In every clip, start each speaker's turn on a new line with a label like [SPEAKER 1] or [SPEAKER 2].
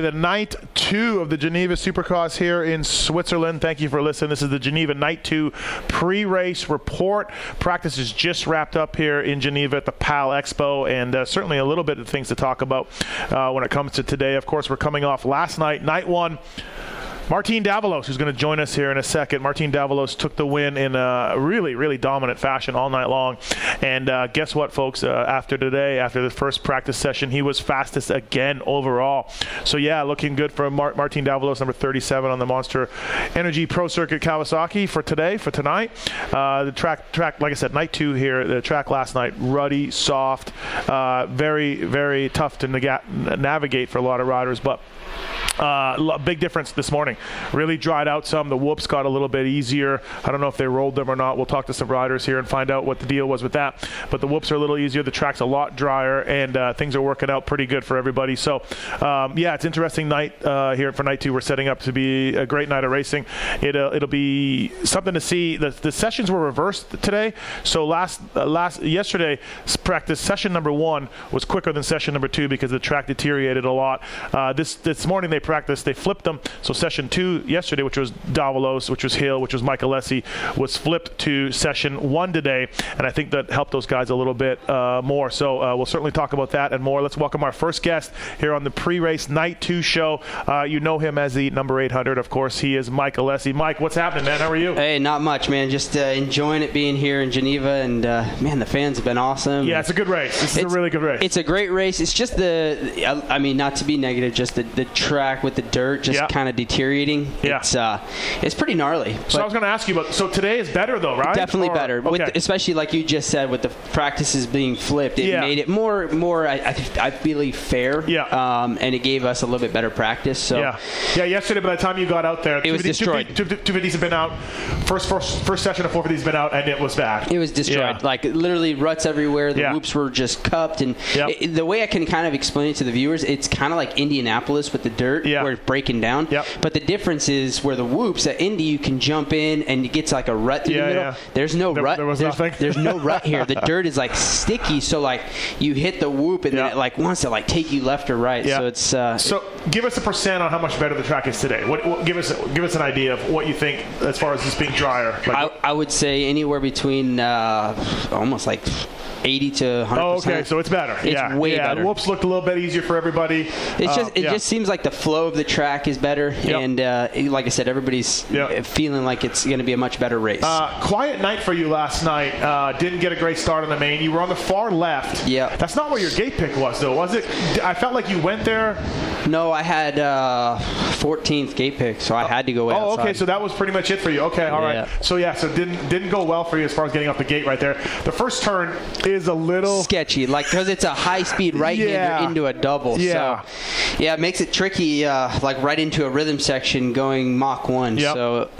[SPEAKER 1] the night two of the Geneva Supercross here in Switzerland. Thank you for listening. This is the Geneva Night Two pre-race report. Practice is just wrapped up here in Geneva at the Palexpo, and uh, certainly a little bit of things to talk about uh, when it comes to today. Of course, we're coming off last night, night one. Martin Davalos, who's going to join us here in a second. Martin Davalos took the win in a really, really dominant fashion all night long. And uh, guess what, folks? Uh, after today, after the first practice session, he was fastest again overall. So, yeah, looking good for Mar- Martin Davalos, number 37 on the Monster Energy Pro Circuit Kawasaki for today, for tonight. Uh, the track, track, like I said, night two here. The track last night, ruddy, soft, uh, very, very tough to navigate for a lot of riders. But uh, big difference this morning. Really dried out some. The whoops got a little bit easier. I don't know if they rolled them or not. We'll talk to some riders here and find out what the deal was with that. But the whoops are a little easier. The track's a lot drier, and uh, things are working out pretty good for everybody. So, um, yeah, it's interesting night uh, here for night two. We're setting up to be a great night of racing. It'll, it'll be something to see. The, the sessions were reversed today. So last uh, last yesterday practice session number one was quicker than session number two because the track deteriorated a lot. Uh, this this morning they practice. They flipped them. So session two yesterday, which was Davalos, which was Hill, which was Mike Alessi, was flipped to session one today, and I think that helped those guys a little bit uh, more. So uh, we'll certainly talk about that and more. Let's welcome our first guest here on the pre-race night two show. Uh, you know him as the number 800, of course. He is Mike Alessi. Mike, what's happening, man? How are you?
[SPEAKER 2] Hey, not much, man. Just uh, enjoying it being here in Geneva, and uh, man, the fans have been awesome.
[SPEAKER 1] Yeah, it's a good race. This is
[SPEAKER 2] it's,
[SPEAKER 1] a really good race.
[SPEAKER 2] It's a great race. It's just the, I mean, not to be negative, just the, the track with the dirt just
[SPEAKER 1] Yeah.
[SPEAKER 2] kind of deteriorating.
[SPEAKER 1] Yeah.
[SPEAKER 2] It's uh, it's pretty gnarly.
[SPEAKER 1] so I was going to ask you about. So today is better though, right?
[SPEAKER 2] Definitely
[SPEAKER 1] Or-
[SPEAKER 2] better, with, especially like you just said, with the practices being flipped. It
[SPEAKER 1] Yeah.
[SPEAKER 2] made it more, more. I, I, I believe fair.
[SPEAKER 1] Yeah.
[SPEAKER 2] Um, and it gave us a little bit better practice. So
[SPEAKER 1] Yeah, yeah. Yesterday, by the time you got out there,
[SPEAKER 2] It was
[SPEAKER 1] 250
[SPEAKER 2] destroyed.
[SPEAKER 1] 250s have been out. First, first, first session of 450s been out, and it was bad.
[SPEAKER 2] It was destroyed.
[SPEAKER 1] Yeah.
[SPEAKER 2] Like literally ruts everywhere. The whoops were just cupped, and
[SPEAKER 1] Yep.
[SPEAKER 2] it- the way I can kind of explain it to the viewers, it's kind of like Indianapolis with the dirt,
[SPEAKER 1] Yeah.
[SPEAKER 2] where it's breaking down.
[SPEAKER 1] Yep.
[SPEAKER 2] But the difference is where the whoops at Indy, you can jump in and it gets like a rut through
[SPEAKER 1] Yeah,
[SPEAKER 2] the middle.
[SPEAKER 1] yeah.
[SPEAKER 2] There's no
[SPEAKER 1] There-
[SPEAKER 2] rut.
[SPEAKER 1] there was
[SPEAKER 2] there's,
[SPEAKER 1] nothing.
[SPEAKER 2] there's no rut here. The dirt is like sticky, so like you hit the whoop and
[SPEAKER 1] Yeah.
[SPEAKER 2] then it like wants to like take you left or right.
[SPEAKER 1] Yeah.
[SPEAKER 2] So it's uh,
[SPEAKER 1] So, give us a percent on how much better the track is today. What, what, give us give us an idea of what you think as far as this being drier. Like,
[SPEAKER 2] I, I would say anywhere between uh, almost like 80 to 100.
[SPEAKER 1] oh, okay, so it's better.
[SPEAKER 2] It's
[SPEAKER 1] yeah,
[SPEAKER 2] way
[SPEAKER 1] yeah.
[SPEAKER 2] better.
[SPEAKER 1] Whoops looked a little bit easier for everybody.
[SPEAKER 2] It's
[SPEAKER 1] Uh,
[SPEAKER 2] just it
[SPEAKER 1] yeah.
[SPEAKER 2] just seems like the flow of the track is better, and uh, like I said, everybody's
[SPEAKER 1] Yep.
[SPEAKER 2] feeling like it's going to be a much better race.
[SPEAKER 1] Uh, quiet night for you last night. Uh, didn't get a great start on the main. You were on the far left.
[SPEAKER 2] Yeah.
[SPEAKER 1] That's not where your gate pick was, though, was it? I felt like you went there.
[SPEAKER 2] no, I had uh, 14th gate pick, so I had to go way
[SPEAKER 1] Oh,
[SPEAKER 2] outside.
[SPEAKER 1] okay. So that was pretty much it for you. Okay, all right. So yeah, so didn't didn't go well for you as far as getting off the gate right there. The first turn is a little.
[SPEAKER 2] sketchy, like because it's a high speed right hander
[SPEAKER 1] Yeah.
[SPEAKER 2] into a double.
[SPEAKER 1] Yeah.
[SPEAKER 2] So, yeah, it makes it tricky, uh, like right into a rhythm section going Mach one.
[SPEAKER 1] Yep.
[SPEAKER 2] So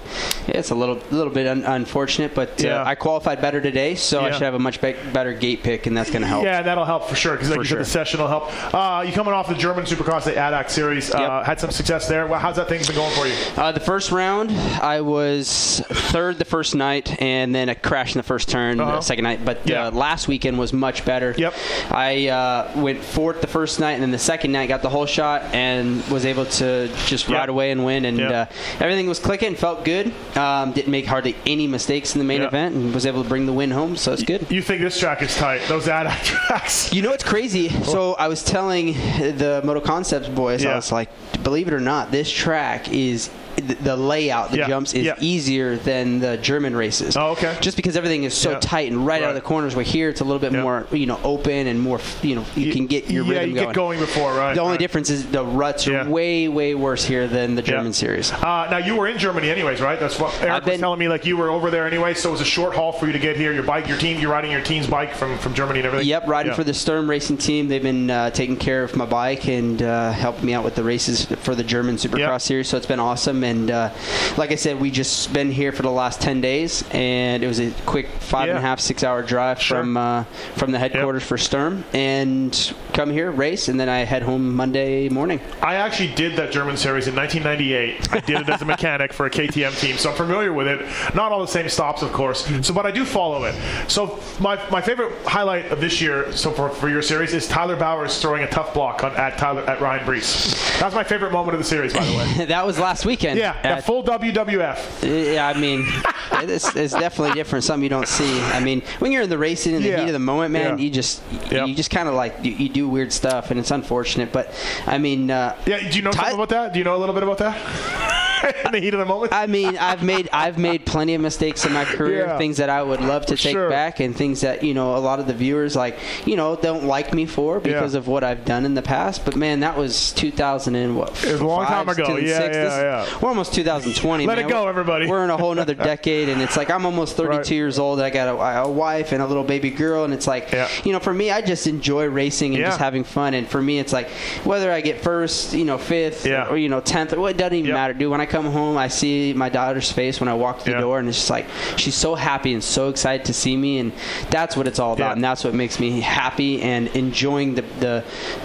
[SPEAKER 2] yeah, it's a little little bit un- unfortunate, but uh,
[SPEAKER 1] Yeah.
[SPEAKER 2] I qualified better today, so I should have a much be- better gate pick, and that's going to help.
[SPEAKER 1] Yeah, that'll help for sure because, like
[SPEAKER 2] For
[SPEAKER 1] you
[SPEAKER 2] sure.
[SPEAKER 1] said, the session will help. Uh, you coming off the German Supercross, the ADAC series, uh,
[SPEAKER 2] Yep.
[SPEAKER 1] had some success there. Well, how's that thing been going for you?
[SPEAKER 2] Uh, the first round, I was third the first night, and then a crash in the first turn
[SPEAKER 1] Uh-huh.
[SPEAKER 2] the second night. But
[SPEAKER 1] Yeah.
[SPEAKER 2] uh, last weekend was much better.
[SPEAKER 1] Yep.
[SPEAKER 2] I uh, went fourth the first night, and then the second night got the whole shot and was able to just
[SPEAKER 1] Yep.
[SPEAKER 2] ride away and win. And
[SPEAKER 1] Yep.
[SPEAKER 2] uh, everything was clicking, felt good. Um, didn't make hardly any mistakes in the main
[SPEAKER 1] Yep.
[SPEAKER 2] event, and was able to bring the win home. So it's good.
[SPEAKER 1] You think this track is tight? Those ADAC tracks.
[SPEAKER 2] You know what's crazy? So I was telling the Moto Concepts boys,
[SPEAKER 1] Yeah.
[SPEAKER 2] I was like, believe it or not, this track is the layout, the
[SPEAKER 1] Yeah.
[SPEAKER 2] jumps is
[SPEAKER 1] Yeah.
[SPEAKER 2] easier than the German races.
[SPEAKER 1] Oh, okay.
[SPEAKER 2] Just because everything is so
[SPEAKER 1] Yeah.
[SPEAKER 2] tight and right, out of the corners. Where here it's a little bit more, you know, open and more, you know, you can get your
[SPEAKER 1] yeah,
[SPEAKER 2] rhythm
[SPEAKER 1] you
[SPEAKER 2] going.
[SPEAKER 1] get going before, right?
[SPEAKER 2] The only
[SPEAKER 1] right.
[SPEAKER 2] difference is the ruts are way, way worse here than the German series.
[SPEAKER 1] Uh, now you were in Germany anyways, right? That's what Eric
[SPEAKER 2] I've
[SPEAKER 1] was
[SPEAKER 2] been-
[SPEAKER 1] telling me. Like you were over there anyway, so it was a short haul for you to get here. Your bike, your team, you're riding your team's bike from, from Germany and everything.
[SPEAKER 2] Yep, riding for the Sturm Racing team. They've been uh, taking care of my bike and uh, helping me out with the races for the German Supercross series. So it's been awesome. And uh, like I said, we just been here for the last ten days, and it was a quick five and a
[SPEAKER 1] Yeah.
[SPEAKER 2] half, six hour drive
[SPEAKER 1] Sure.
[SPEAKER 2] from uh, from the headquarters for Sturm, and come here, race, and then I head home Monday morning.
[SPEAKER 1] I actually did that German series in 1998. I did it as a mechanic for a KTM team, so I'm familiar with it. Not all the same stops, of course. So, but I do follow it. So, my, my favorite highlight of this year, so for, for your series, is Tyler Bowers throwing a tough block on, at Tyler at Ryan Breece. That's my favorite moment of the series, by the way.
[SPEAKER 2] that was last weekend.
[SPEAKER 1] Yeah, that full WWF.
[SPEAKER 2] Yeah, I mean, it's, it's definitely different. Something you don't see. I mean, when you're in the racing in the
[SPEAKER 1] Yeah.
[SPEAKER 2] heat of the moment, man,
[SPEAKER 1] Yeah.
[SPEAKER 2] you just
[SPEAKER 1] Yeah.
[SPEAKER 2] you just kind of like you, you do weird stuff, and it's unfortunate. But I mean, uh,
[SPEAKER 1] Yeah, do you know
[SPEAKER 2] Ty-
[SPEAKER 1] something about that? Do you know a little bit about that? in the heat of the moment?
[SPEAKER 2] I mean, I've made I've made plenty of mistakes in my career,
[SPEAKER 1] Yeah.
[SPEAKER 2] things that I would love to take
[SPEAKER 1] sure.
[SPEAKER 2] back, and things that you know a lot of the viewers like you know don't like me for because
[SPEAKER 1] Yeah.
[SPEAKER 2] of what I've done in the past. But man, that was 2000 and what?
[SPEAKER 1] It was a long time ago. Yeah,
[SPEAKER 2] 2006.
[SPEAKER 1] yeah,
[SPEAKER 2] is-
[SPEAKER 1] yeah.
[SPEAKER 2] We're almost 2020.
[SPEAKER 1] Let
[SPEAKER 2] man.
[SPEAKER 1] it go, everybody.
[SPEAKER 2] We're in a whole another decade, and it's like I'm almost 32
[SPEAKER 1] Right.
[SPEAKER 2] years old. I got a, a wife and a little baby girl, and it's like you know, for me, I just enjoy racing and just having fun. And for me, it's like whether I get first, you know, fifth,
[SPEAKER 1] Yeah.
[SPEAKER 2] or you know, tenth, well, it doesn't even
[SPEAKER 1] Yep.
[SPEAKER 2] matter, dude. When I come home, I see my daughter's face when I walk through
[SPEAKER 1] Yeah.
[SPEAKER 2] the door, and it's just like she's so happy and so excited to see me, and that's what it's all about,
[SPEAKER 1] Yeah.
[SPEAKER 2] and that's what makes me happy and enjoying the, the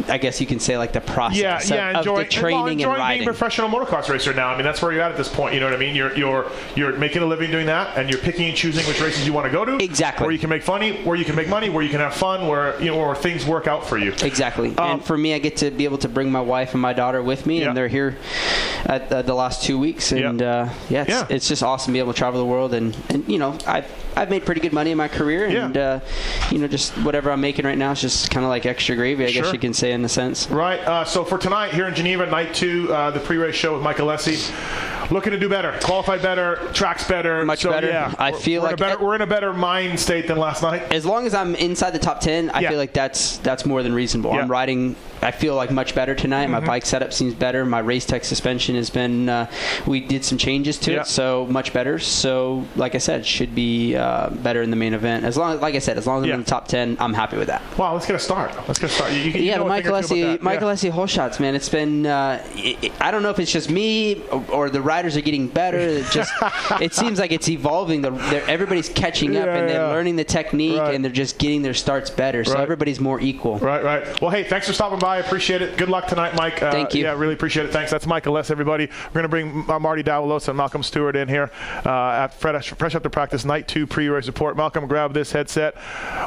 [SPEAKER 2] I guess you can say like the process
[SPEAKER 1] Yeah,
[SPEAKER 2] of,
[SPEAKER 1] yeah,
[SPEAKER 2] of the training
[SPEAKER 1] well, enjoying
[SPEAKER 2] and riding.
[SPEAKER 1] being a professional motocross racer now. I mean, that's where you're at at this point. You know what I mean? You're you're you're making a living doing that, and you're picking and choosing which races you want to go to.
[SPEAKER 2] Exactly.
[SPEAKER 1] Where you can make funny, where you can make money, where you can have fun, where you know, where things work out for you.
[SPEAKER 2] Exactly.
[SPEAKER 1] Um,
[SPEAKER 2] and for me, I get to be able to bring my wife and my daughter with me,
[SPEAKER 1] Yeah.
[SPEAKER 2] and they're here at uh, the last two weeks. And
[SPEAKER 1] Yeah.
[SPEAKER 2] uh, yeah, it's,
[SPEAKER 1] Yeah.
[SPEAKER 2] it's just awesome to be able to travel the world. And, and you know, I've, I've made pretty good money in my career. And,
[SPEAKER 1] Yeah.
[SPEAKER 2] uh, you know, just whatever I'm making right now is just kind of like extra gravy, I
[SPEAKER 1] Sure.
[SPEAKER 2] guess you can say, in the sense.
[SPEAKER 1] Right. Uh, so for tonight here in Geneva, night two, uh, the pre-race show with Michael Alessi. Looking to do better, qualify better, tracks better.
[SPEAKER 2] Much
[SPEAKER 1] so,
[SPEAKER 2] better.
[SPEAKER 1] Yeah,
[SPEAKER 2] I feel
[SPEAKER 1] we're
[SPEAKER 2] like-
[SPEAKER 1] in better, we're in a better mind state than last night.
[SPEAKER 2] As long as I'm inside the top 10, I
[SPEAKER 1] Yeah.
[SPEAKER 2] feel like that's that's more than reasonable.
[SPEAKER 1] Yeah. Mm-hmm.
[SPEAKER 2] I'm riding. I feel like much better tonight. My bike setup seems better. My race tech suspension has been. Uh, we did some changes to
[SPEAKER 1] Yeah.
[SPEAKER 2] it, so much better. So, like I said, should be uh, better in the main event. As long as, like I said, as long as. I'm in the top 10, I'm happy with that.
[SPEAKER 1] Wow, let's get a start. Let's get a start. You, you, you
[SPEAKER 2] yeah,
[SPEAKER 1] know
[SPEAKER 2] the
[SPEAKER 1] a thing
[SPEAKER 2] Michael
[SPEAKER 1] or two
[SPEAKER 2] Lessie,
[SPEAKER 1] about that.
[SPEAKER 2] Michael
[SPEAKER 1] Yeah.
[SPEAKER 2] Lessie whole shots, man. It's been. Uh, i i I don't know if it's just me or, or the riders are getting better. It just it seems like it's evolving. The, they're- everybody's catching up
[SPEAKER 1] Yeah,
[SPEAKER 2] and they're
[SPEAKER 1] yeah.
[SPEAKER 2] learning the technique
[SPEAKER 1] Right.
[SPEAKER 2] and they're just getting their starts better. So
[SPEAKER 1] Right.
[SPEAKER 2] everybody's more equal.
[SPEAKER 1] Right, right. Well, hey, thanks for stopping by. I appreciate it. Good luck tonight, Mike. Uh,
[SPEAKER 2] Thank you.
[SPEAKER 1] Yeah, really appreciate it. Thanks. That's Mike Les, everybody. We're going to bring uh, Marty Davalos and Malcolm Stewart in here uh, at fresh, fresh after practice, night two pre-race report. Malcolm, grab this headset.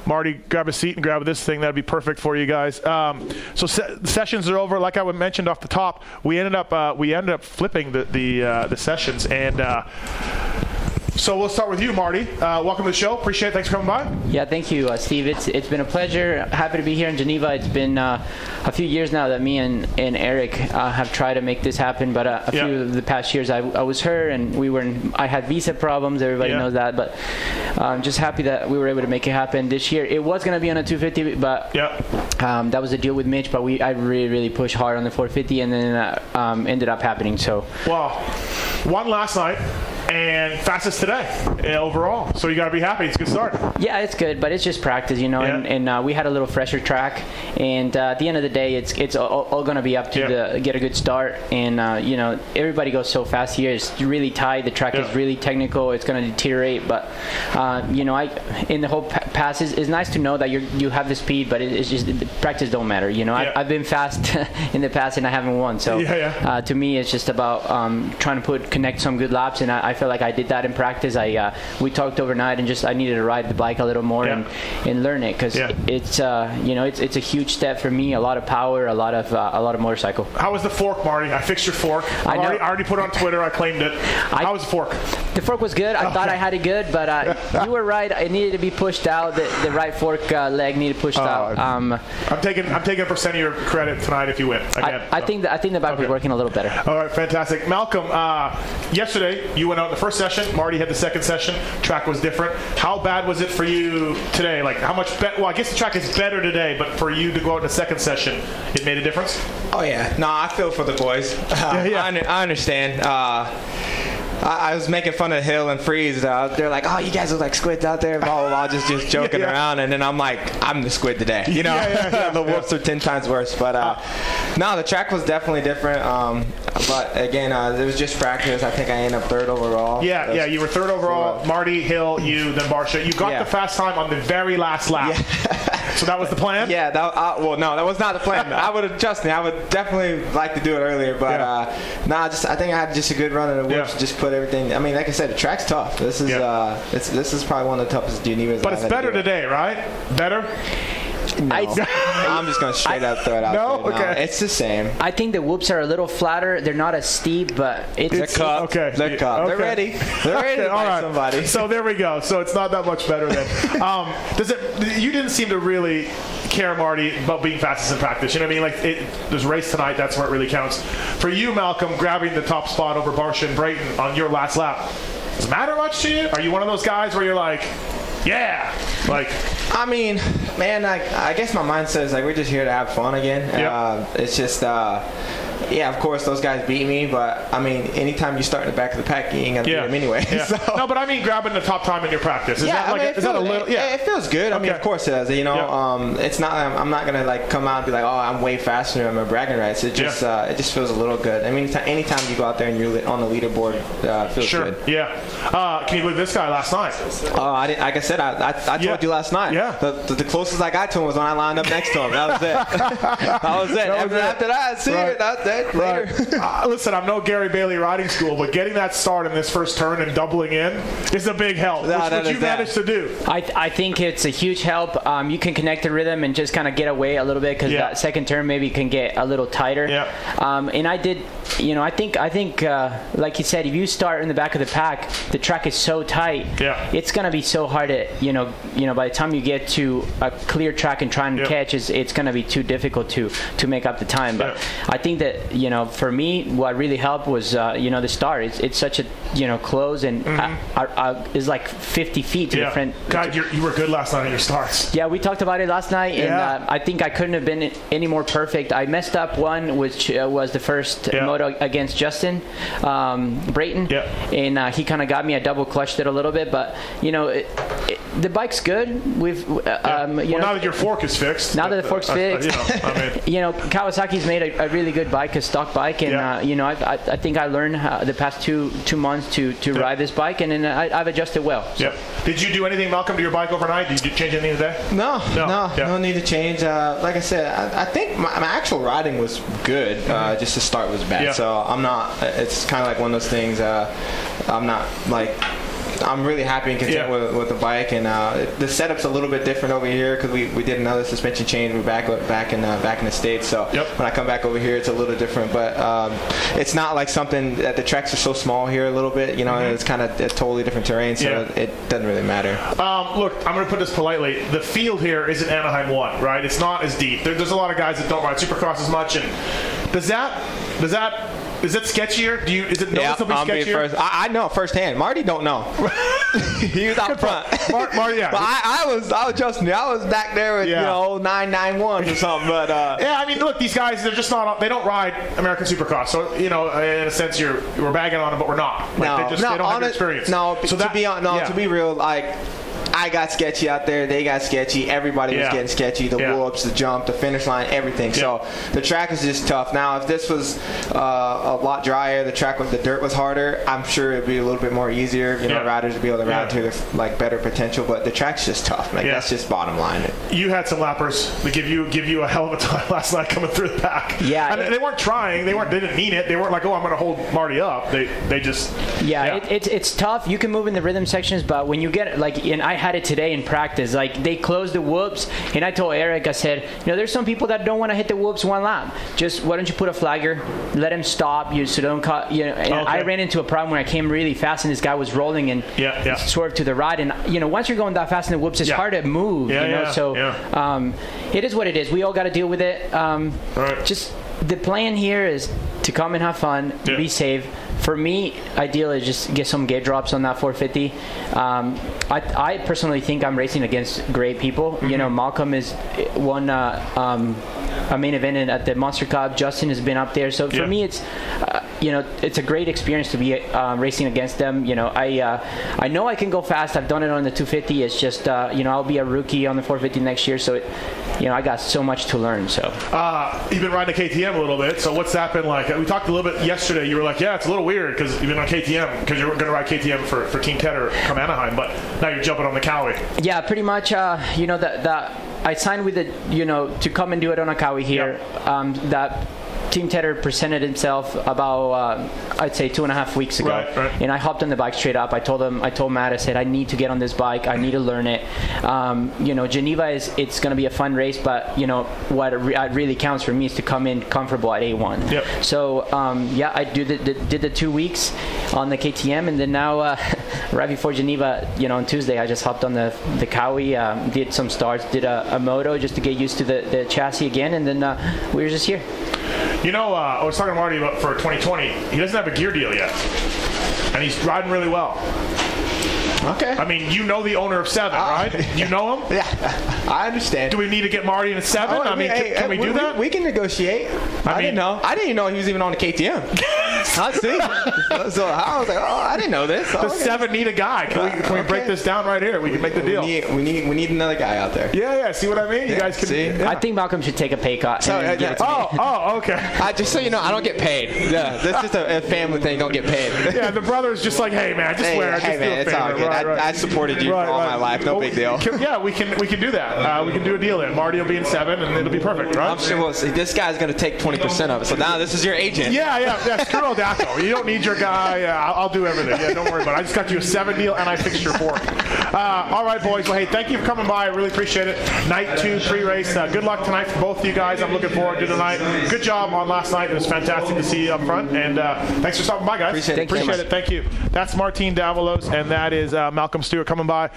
[SPEAKER 1] Marty, grab a seat and grab this thing. That'd be perfect for you guys. Um, so se- sessions are over. Like I mentioned off the top, we ended up uh, we ended up flipping the the, uh, the sessions and. So we'll start with you, Marty. Uh, welcome to the show. Appreciate it. Thanks for coming by.
[SPEAKER 3] Yeah, thank you, uh, Steve. It's it's been a pleasure. Happy to be here in Geneva. It's been uh, a few years now that me and, and Eric uh, have tried to make this happen, but uh, a
[SPEAKER 1] Yeah.
[SPEAKER 3] few of the past years I, I was hurt and we were in, I had visa problems. Everybody
[SPEAKER 1] Yeah.
[SPEAKER 3] knows that, but I'm just happy that we were able to make it happen this year. It was going to be on a 250, but
[SPEAKER 1] Yeah.
[SPEAKER 3] um, that was a deal with Mitch. But we I really really pushed hard on the 450, and then uh, um, ended up happening. So
[SPEAKER 1] Well, won last night and fastest today uh, overall. So you got to be happy. It's a good start.
[SPEAKER 3] Yeah, it's good, but it's just practice, you know.
[SPEAKER 1] Yeah.
[SPEAKER 3] And, and uh, we had a little fresher track, and uh, at the end of the day, it's it's all, all going to be up to
[SPEAKER 1] Yeah.
[SPEAKER 3] the get a good start. And uh, you know, everybody goes so fast here. It's really tight. The track
[SPEAKER 1] Yeah.
[SPEAKER 3] is really technical. It's going to deteriorate, but uh, you know, I in the whole pa- passes, it's nice to know that you you have the speed, but it, it's just the practice don't matter. You know. I, I've been fast in the past and I haven't won. So. Uh, to me, it's just about um, trying to put connect some good laps, and I, I feel like I did that in practice. I uh, we talked overnight, and just I needed to ride the bike a little more
[SPEAKER 1] Yeah.
[SPEAKER 3] and, and learn it because
[SPEAKER 1] Yeah.
[SPEAKER 3] it's uh, you know it's it's a huge step for me. A lot of power, a lot of uh, a lot of motorcycle.
[SPEAKER 1] How was the fork, Marty? I fixed your fork.
[SPEAKER 3] I
[SPEAKER 1] already, I already put it on Twitter. I claimed it.
[SPEAKER 3] I-
[SPEAKER 1] How was the fork?
[SPEAKER 3] The fork was good. I thought I had it good, but uh, you were right. It needed to be pushed out. The, the right fork uh, leg needed pushed out. Um,
[SPEAKER 1] I'm taking I'm taking a percent of your credit tonight if you win again.
[SPEAKER 3] I, I think that, I think the bike
[SPEAKER 1] Okay.
[SPEAKER 3] was working a little better.
[SPEAKER 1] All right, fantastic. Malcolm, uh, yesterday you went out in the first session. Marty had the second session. Track was different. How bad was it for you today? Like how much? Be- well, I guess the track is better today, but for you to go out in the second session, it made a difference.
[SPEAKER 4] Oh yeah, no, I feel for the boys. Uh,
[SPEAKER 1] yeah.
[SPEAKER 4] I, I understand. Uh, I, I was making fun of Hill and Freeze. Uh, they're like, "Oh, you guys look like squids out there." Blah blah blah, just just joking
[SPEAKER 1] yeah.
[SPEAKER 4] around, and then I'm like, "I'm the squid today." You know,
[SPEAKER 1] Yeah, yeah, yeah,
[SPEAKER 4] the whoops are ten times worse. But uh, no, the track was definitely different. Um, but again, uh, it was just practice. I think I ended up third overall.
[SPEAKER 1] Yeah, yeah. You were third overall. Marty Hill, you, then Barcia. You got
[SPEAKER 4] Yeah.
[SPEAKER 1] the fast time on the very last lap. So that was the plan.
[SPEAKER 4] Yeah, that, uh, well, no, that was not the plan. I would have, trust me, I would definitely like to do it earlier, but
[SPEAKER 1] Yeah.
[SPEAKER 4] uh, nah, just I think I had just a good run of the whips,
[SPEAKER 1] Yeah.
[SPEAKER 4] just put everything. I mean, like I said, the track's tough. This is
[SPEAKER 1] Yeah.
[SPEAKER 4] uh, it's, this is probably one of the toughest Genevas.
[SPEAKER 1] But
[SPEAKER 4] I've
[SPEAKER 1] it's
[SPEAKER 4] to
[SPEAKER 1] better
[SPEAKER 4] do.
[SPEAKER 1] today, right? Better.
[SPEAKER 4] No.
[SPEAKER 3] I-
[SPEAKER 4] I'm just gonna straight up throw it out
[SPEAKER 1] No?
[SPEAKER 4] there.
[SPEAKER 1] Okay.
[SPEAKER 4] it's the same.
[SPEAKER 3] I think the whoops are a little flatter. They're not as steep, but it's,
[SPEAKER 4] They're
[SPEAKER 1] It's-
[SPEAKER 4] cupped.
[SPEAKER 1] okay.
[SPEAKER 4] They're cupped. They're
[SPEAKER 1] Okay.
[SPEAKER 4] ready. They're ready
[SPEAKER 1] Okay,
[SPEAKER 4] to
[SPEAKER 1] all
[SPEAKER 4] somebody.
[SPEAKER 1] So there we go. So it's not that much better then. um, does it? You didn't seem to really care, Marty, about being fastest in practice. You know what I mean? Like it, there's race tonight. That's where it really counts. For you, Malcolm, grabbing the top spot over Barcia and Brayton on your last lap. Does it matter much to you? Are you one of those guys where you're like, yeah, like
[SPEAKER 4] I mean, man, I, I guess my mindset is like we're just here to have fun again.
[SPEAKER 1] Yep.
[SPEAKER 4] Uh, it's just, uh, yeah, of course those guys beat me, but I mean, anytime you start in the back of the pack, you ain't gonna
[SPEAKER 1] yeah,
[SPEAKER 4] beat them anyway.
[SPEAKER 1] Yeah.
[SPEAKER 4] So.
[SPEAKER 1] No, but I mean grabbing the top time in your practice. Is
[SPEAKER 4] yeah,
[SPEAKER 1] that
[SPEAKER 4] I
[SPEAKER 1] like
[SPEAKER 4] mean,
[SPEAKER 1] a,
[SPEAKER 4] it
[SPEAKER 1] is that a little?
[SPEAKER 4] it-
[SPEAKER 1] Yeah,
[SPEAKER 4] it, feels good. I mean, of course it does. You know,
[SPEAKER 1] Yeah.
[SPEAKER 4] um, it's not. I'm, I'm not gonna like come out and be like, oh, I'm way faster. I'm a bragging rights. It just, uh, it just feels a little good. I mean, anytime, anytime you go out there and you're on the leaderboard, uh, it feels
[SPEAKER 1] Sure.
[SPEAKER 4] good.
[SPEAKER 1] Yeah. Uh, can you believe this guy last night?
[SPEAKER 4] Oh, I didn't, like I said, I, I, I told you last night.
[SPEAKER 1] Yeah.
[SPEAKER 4] The, the, the closest I got to him was when I lined up next to him. That was it. that was it.
[SPEAKER 1] was
[SPEAKER 4] after,
[SPEAKER 1] it.
[SPEAKER 4] after that, see
[SPEAKER 1] Right.
[SPEAKER 4] it. That's it. Later.
[SPEAKER 1] Right. uh, listen, I'm no Gary Bailey riding school, but getting that start in this first turn and doubling in is a big help,
[SPEAKER 4] No,
[SPEAKER 1] which,
[SPEAKER 4] that
[SPEAKER 1] which
[SPEAKER 4] is
[SPEAKER 1] you
[SPEAKER 4] that.
[SPEAKER 1] managed to do.
[SPEAKER 3] I, I think it's a huge help. Um, you can connect the rhythm and just kind of get away a little bit because
[SPEAKER 1] Yeah.
[SPEAKER 3] that second turn maybe can get a little tighter.
[SPEAKER 1] Yeah.
[SPEAKER 3] Um, and I did, you know, I think I think uh, like you said, if you start in the back of the pack, the track is so tight.
[SPEAKER 1] Yeah.
[SPEAKER 3] It's gonna be so hard to, you know, you know, by the time you get to a clear track and trying to
[SPEAKER 1] Yeah.
[SPEAKER 3] catch, it's, it's gonna be too difficult to to make up the time. But
[SPEAKER 1] Yeah.
[SPEAKER 3] I think that you know, for me, what really helped was uh, you know the start. It's, it's such a you know close and uh, uh, uh, is like 50 feet to
[SPEAKER 1] Mm-hmm. Yeah.
[SPEAKER 3] front.
[SPEAKER 1] God, you're, you were good last night at your starts.
[SPEAKER 3] Yeah, we talked about it last night, and
[SPEAKER 1] Yeah.
[SPEAKER 3] uh, I think I couldn't have been any more perfect. I messed up one, which uh, was the first
[SPEAKER 1] Yeah.
[SPEAKER 3] moto against Justin um, Brayton, and uh, he kind of got me. I double clutched it a little bit, but you know, it, it, the bike's good. We've, uh, um, you
[SPEAKER 1] well,
[SPEAKER 3] know,
[SPEAKER 1] now that your fork is fixed.
[SPEAKER 3] Now that the
[SPEAKER 1] uh,
[SPEAKER 3] fork's
[SPEAKER 1] uh,
[SPEAKER 3] fixed.
[SPEAKER 1] you know, I mean,
[SPEAKER 3] you know, Kawasaki's made a, a really good bike, a stock bike, and
[SPEAKER 1] Yeah.
[SPEAKER 3] uh, you know, I've, I, I think I learned how, the past two two months to, to
[SPEAKER 1] Yeah.
[SPEAKER 3] ride this bike, and then I, I've adjusted well. So.
[SPEAKER 1] Yep. Did you do anything, Malcolm, to your bike overnight? Did you change anything today?
[SPEAKER 4] No,
[SPEAKER 1] No,
[SPEAKER 4] no, no, need to change. Uh, like I said, I, I think my, my actual riding was good. Uh, just the start was bad.
[SPEAKER 1] Mm-hmm. Yeah.
[SPEAKER 4] So I'm not. It's kind of like one of those things. Uh, I'm not like. I'm really happy and content
[SPEAKER 1] Yeah.
[SPEAKER 4] with, with the bike, and uh, the setup's a little bit different over here because we, we did another suspension change. We're back back in uh, back in the states, so
[SPEAKER 1] Yep.
[SPEAKER 4] when I come back over here, it's a little different. But um, it's not like something that the tracks are so small here a little bit. You know, it's kind of a totally different terrain, so
[SPEAKER 1] Mm-hmm. Yeah.
[SPEAKER 4] it doesn't really matter.
[SPEAKER 1] Um, look, I'm going to put this politely. The field here isn't Anaheim 1, right? It's not as deep. There, there's a lot of guys that don't ride Supercross as much. And does that, does that, is it sketchier? Do you, is it noticeably
[SPEAKER 4] I'll
[SPEAKER 1] sketchier?
[SPEAKER 4] first. I, I know firsthand. Marty don't know. he was out front.
[SPEAKER 1] Mar- Marty, yeah.
[SPEAKER 4] But I, I was, I was just, I was back there with
[SPEAKER 1] Yeah.
[SPEAKER 4] you know nine nine one or something. But uh,
[SPEAKER 1] Yeah, I mean, look, these guys, they're just not, they don't ride American Supercross. So, you know, in a sense, you're, we're bagging on them, but we're not. Like,
[SPEAKER 4] no,
[SPEAKER 1] they just,
[SPEAKER 4] no,
[SPEAKER 1] they don't have the experience.
[SPEAKER 4] No,
[SPEAKER 1] so
[SPEAKER 4] to be on, no,
[SPEAKER 1] yeah.
[SPEAKER 4] to be real, like. I got sketchy out there. They got sketchy. Everybody
[SPEAKER 1] Yeah.
[SPEAKER 4] was getting sketchy. The
[SPEAKER 1] Yeah.
[SPEAKER 4] whoops, the jump, the finish line, everything. So the track is just tough. Now, if this was uh, a lot drier, the track with the dirt was harder. I'm sure it'd be a little bit more easier. You know,
[SPEAKER 1] Yeah.
[SPEAKER 4] riders would be able to ride
[SPEAKER 1] Yeah.
[SPEAKER 4] to their like better potential. But the track's just tough. Like
[SPEAKER 1] Yeah.
[SPEAKER 4] that's just bottom line.
[SPEAKER 1] you had some lappers that give you give you a hell of a time last night coming through the pack.
[SPEAKER 3] Yeah,
[SPEAKER 1] and
[SPEAKER 3] it-
[SPEAKER 1] they weren't trying. They weren't. They didn't mean it. They weren't like, oh, I'm going to hold Marty up. They they just
[SPEAKER 3] Yeah, It, it's it's tough. You can move in the rhythm sections, but when you get like, and I had it today in practice. Like they closed the whoops, and I told Eric, I said, you know, there's some people that don't want to hit the whoops one lap. Just why don't you put a flagger, let him stop you, so don't cut. You know, and
[SPEAKER 1] Okay.
[SPEAKER 3] I ran into a problem where I came really fast, and this guy was rolling and
[SPEAKER 1] Yeah, yeah.
[SPEAKER 3] swerved to the right, and you know, once you're going that fast in the whoops, it's
[SPEAKER 1] Yeah.
[SPEAKER 3] hard to move.
[SPEAKER 1] Yeah,
[SPEAKER 3] you know,
[SPEAKER 1] yeah,
[SPEAKER 3] so
[SPEAKER 1] yeah.
[SPEAKER 3] um, it is what it is. We all got to deal with it. Um,
[SPEAKER 1] Right.
[SPEAKER 3] Just the plan here is to come and have fun,
[SPEAKER 1] Yeah.
[SPEAKER 3] be safe. For me, ideally, just get some gate drops on that 450. Um, I, I personally think I'm racing against great people. You know, Malcolm is one uh, um, a main event at the Monster Cup. Justin has been up there. So for
[SPEAKER 1] Yeah.
[SPEAKER 3] me, it's uh, you know it's a great experience to be uh, racing against them. You know, I uh, I know I can go fast. I've done it on the 250. It's just uh, you know I'll be a rookie on the 450 next year. So it, you know I got so much to learn. So.
[SPEAKER 1] Uh, you've been riding a KTM a little bit, so what's that been like? We talked a little bit yesterday. You were like, "Yeah, it's a little weird because you've been on KTM because you're going to ride KTM for, for Team Tedder come Anaheim, but now you're jumping on the Cowie."
[SPEAKER 3] Yeah, pretty much. Uh, you know that that I signed with it. you know to come and do it on a Cowie here. Um, that Martin Tedder presented himself about uh, I'd say two and a half weeks ago,
[SPEAKER 1] Right, right.
[SPEAKER 3] and I hopped on the bike straight up. I told him, I told Matt, I said I need to get on this bike. I need to learn it. Um, you know, Geneva is it's going to be a fun race, but you know what re- really counts for me is to come in comfortable at A1.
[SPEAKER 1] Yep.
[SPEAKER 3] So um, yeah, I do the, the, did the two weeks on the KTM, and then now uh, right before Geneva, you know, on Tuesday, I just hopped on the the Cowie, um, did some starts, did a, a moto just to get used to the, the chassis again, and then uh, we were just here.
[SPEAKER 1] You know, uh, I was talking to Marty about for 2020. He doesn't have a gear deal yet, and he's riding really well.
[SPEAKER 4] Okay.
[SPEAKER 1] I mean, you know the owner of Seven,
[SPEAKER 4] Ah.
[SPEAKER 1] right? You know him.
[SPEAKER 4] yeah, I understand.
[SPEAKER 1] Do we need to get Marty in a Seven?
[SPEAKER 4] Oh,
[SPEAKER 1] I mean,
[SPEAKER 4] hey,
[SPEAKER 1] can, can we
[SPEAKER 4] hey,
[SPEAKER 1] do that?
[SPEAKER 4] We, can negotiate. I,
[SPEAKER 1] mean-
[SPEAKER 4] didn't know. I didn't even know he was even on the KTM. I see. so I was like, oh, I didn't know this. Oh,
[SPEAKER 1] Does
[SPEAKER 4] okay.
[SPEAKER 1] Seven need a guy? Can we, can we break this down right here? We can make the
[SPEAKER 4] We
[SPEAKER 1] deal.
[SPEAKER 4] need, we need we need another guy out there.
[SPEAKER 1] Yeah, yeah. See what I mean? You
[SPEAKER 4] Yeah,
[SPEAKER 1] guys can.
[SPEAKER 4] see?
[SPEAKER 1] yeah.
[SPEAKER 3] I think Malcolm should take a pay cut.
[SPEAKER 4] So, uh,
[SPEAKER 3] give it
[SPEAKER 4] yeah.
[SPEAKER 3] me.
[SPEAKER 1] Oh, oh, okay.
[SPEAKER 4] Uh, just so you know, I don't get paid. Yeah, that's just a, a family thing. Don't get paid.
[SPEAKER 1] Yeah, the brother's just like, hey man, just
[SPEAKER 4] Hey,
[SPEAKER 1] wear it.
[SPEAKER 4] hey,
[SPEAKER 1] just
[SPEAKER 4] man,
[SPEAKER 1] a
[SPEAKER 4] it's all good.
[SPEAKER 1] Right,
[SPEAKER 4] I-
[SPEAKER 1] right.
[SPEAKER 4] I supported you for all my life. No
[SPEAKER 1] Well,
[SPEAKER 4] big deal.
[SPEAKER 1] can- yeah, we can we can do that. Uh, we can do a deal then. Marty will be in seven, and it'll be perfect, right?
[SPEAKER 4] I'm sure. Well, see, this guy's gonna take 20% of it. So now this is your agent.
[SPEAKER 1] Yeah, yeah, yeah. Screw Odako. You don't need your guy. Yeah, I'll, I'll do everything. Yeah, don't worry about it. I just got you a seven deal and I fixed your fork. Uh, all right, boys. Well, hey, thank you for coming by. I really appreciate it. Night two pre-race. Uh, good luck tonight for both of you guys. I'm looking forward to tonight. Good job on last night. It was fantastic to see you up front. And uh, thanks for stopping by, guys.
[SPEAKER 4] Appreciate it.
[SPEAKER 1] Appreciate it. Thank you. That's Martin Davalos, and that is uh, Malcolm Stewart coming by.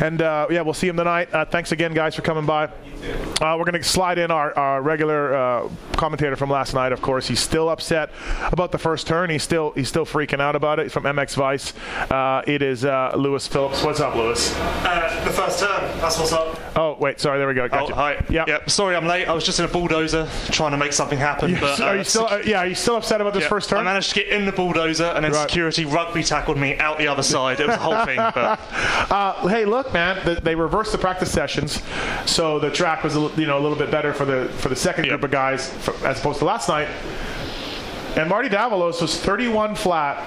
[SPEAKER 1] And uh, yeah, we'll see him tonight. Uh, thanks again, guys, for coming by. Uh, we're going to slide in our, our regular uh, commentator from last night. Of course, he's still upset about the first turn. He's still he's still freaking out about it. From MX Vice, uh, it is uh, Lewis Phillips. What's up, Lewis?
[SPEAKER 5] Uh, the first turn. That's what's up.
[SPEAKER 1] Oh wait, sorry. There we go.
[SPEAKER 5] Oh, hi.
[SPEAKER 1] Yeah.
[SPEAKER 5] Yep. Sorry, I'm late. I was just in a bulldozer trying to make something happen. but,
[SPEAKER 1] are
[SPEAKER 5] uh,
[SPEAKER 1] you still?
[SPEAKER 5] sec-
[SPEAKER 1] Uh, yeah. Are you still upset about this
[SPEAKER 5] yeah,
[SPEAKER 1] first
[SPEAKER 5] I managed to get in the bulldozer, and then
[SPEAKER 1] Right.
[SPEAKER 5] security rugby tackled me out the other side. It was a whole thing. But
[SPEAKER 1] Uh, hey, look, man, th- they reversed the practice sessions, so the track was a, you know a little bit better for the for the second group of guys for, as opposed to last night. And Marty Davalos was 31 flat.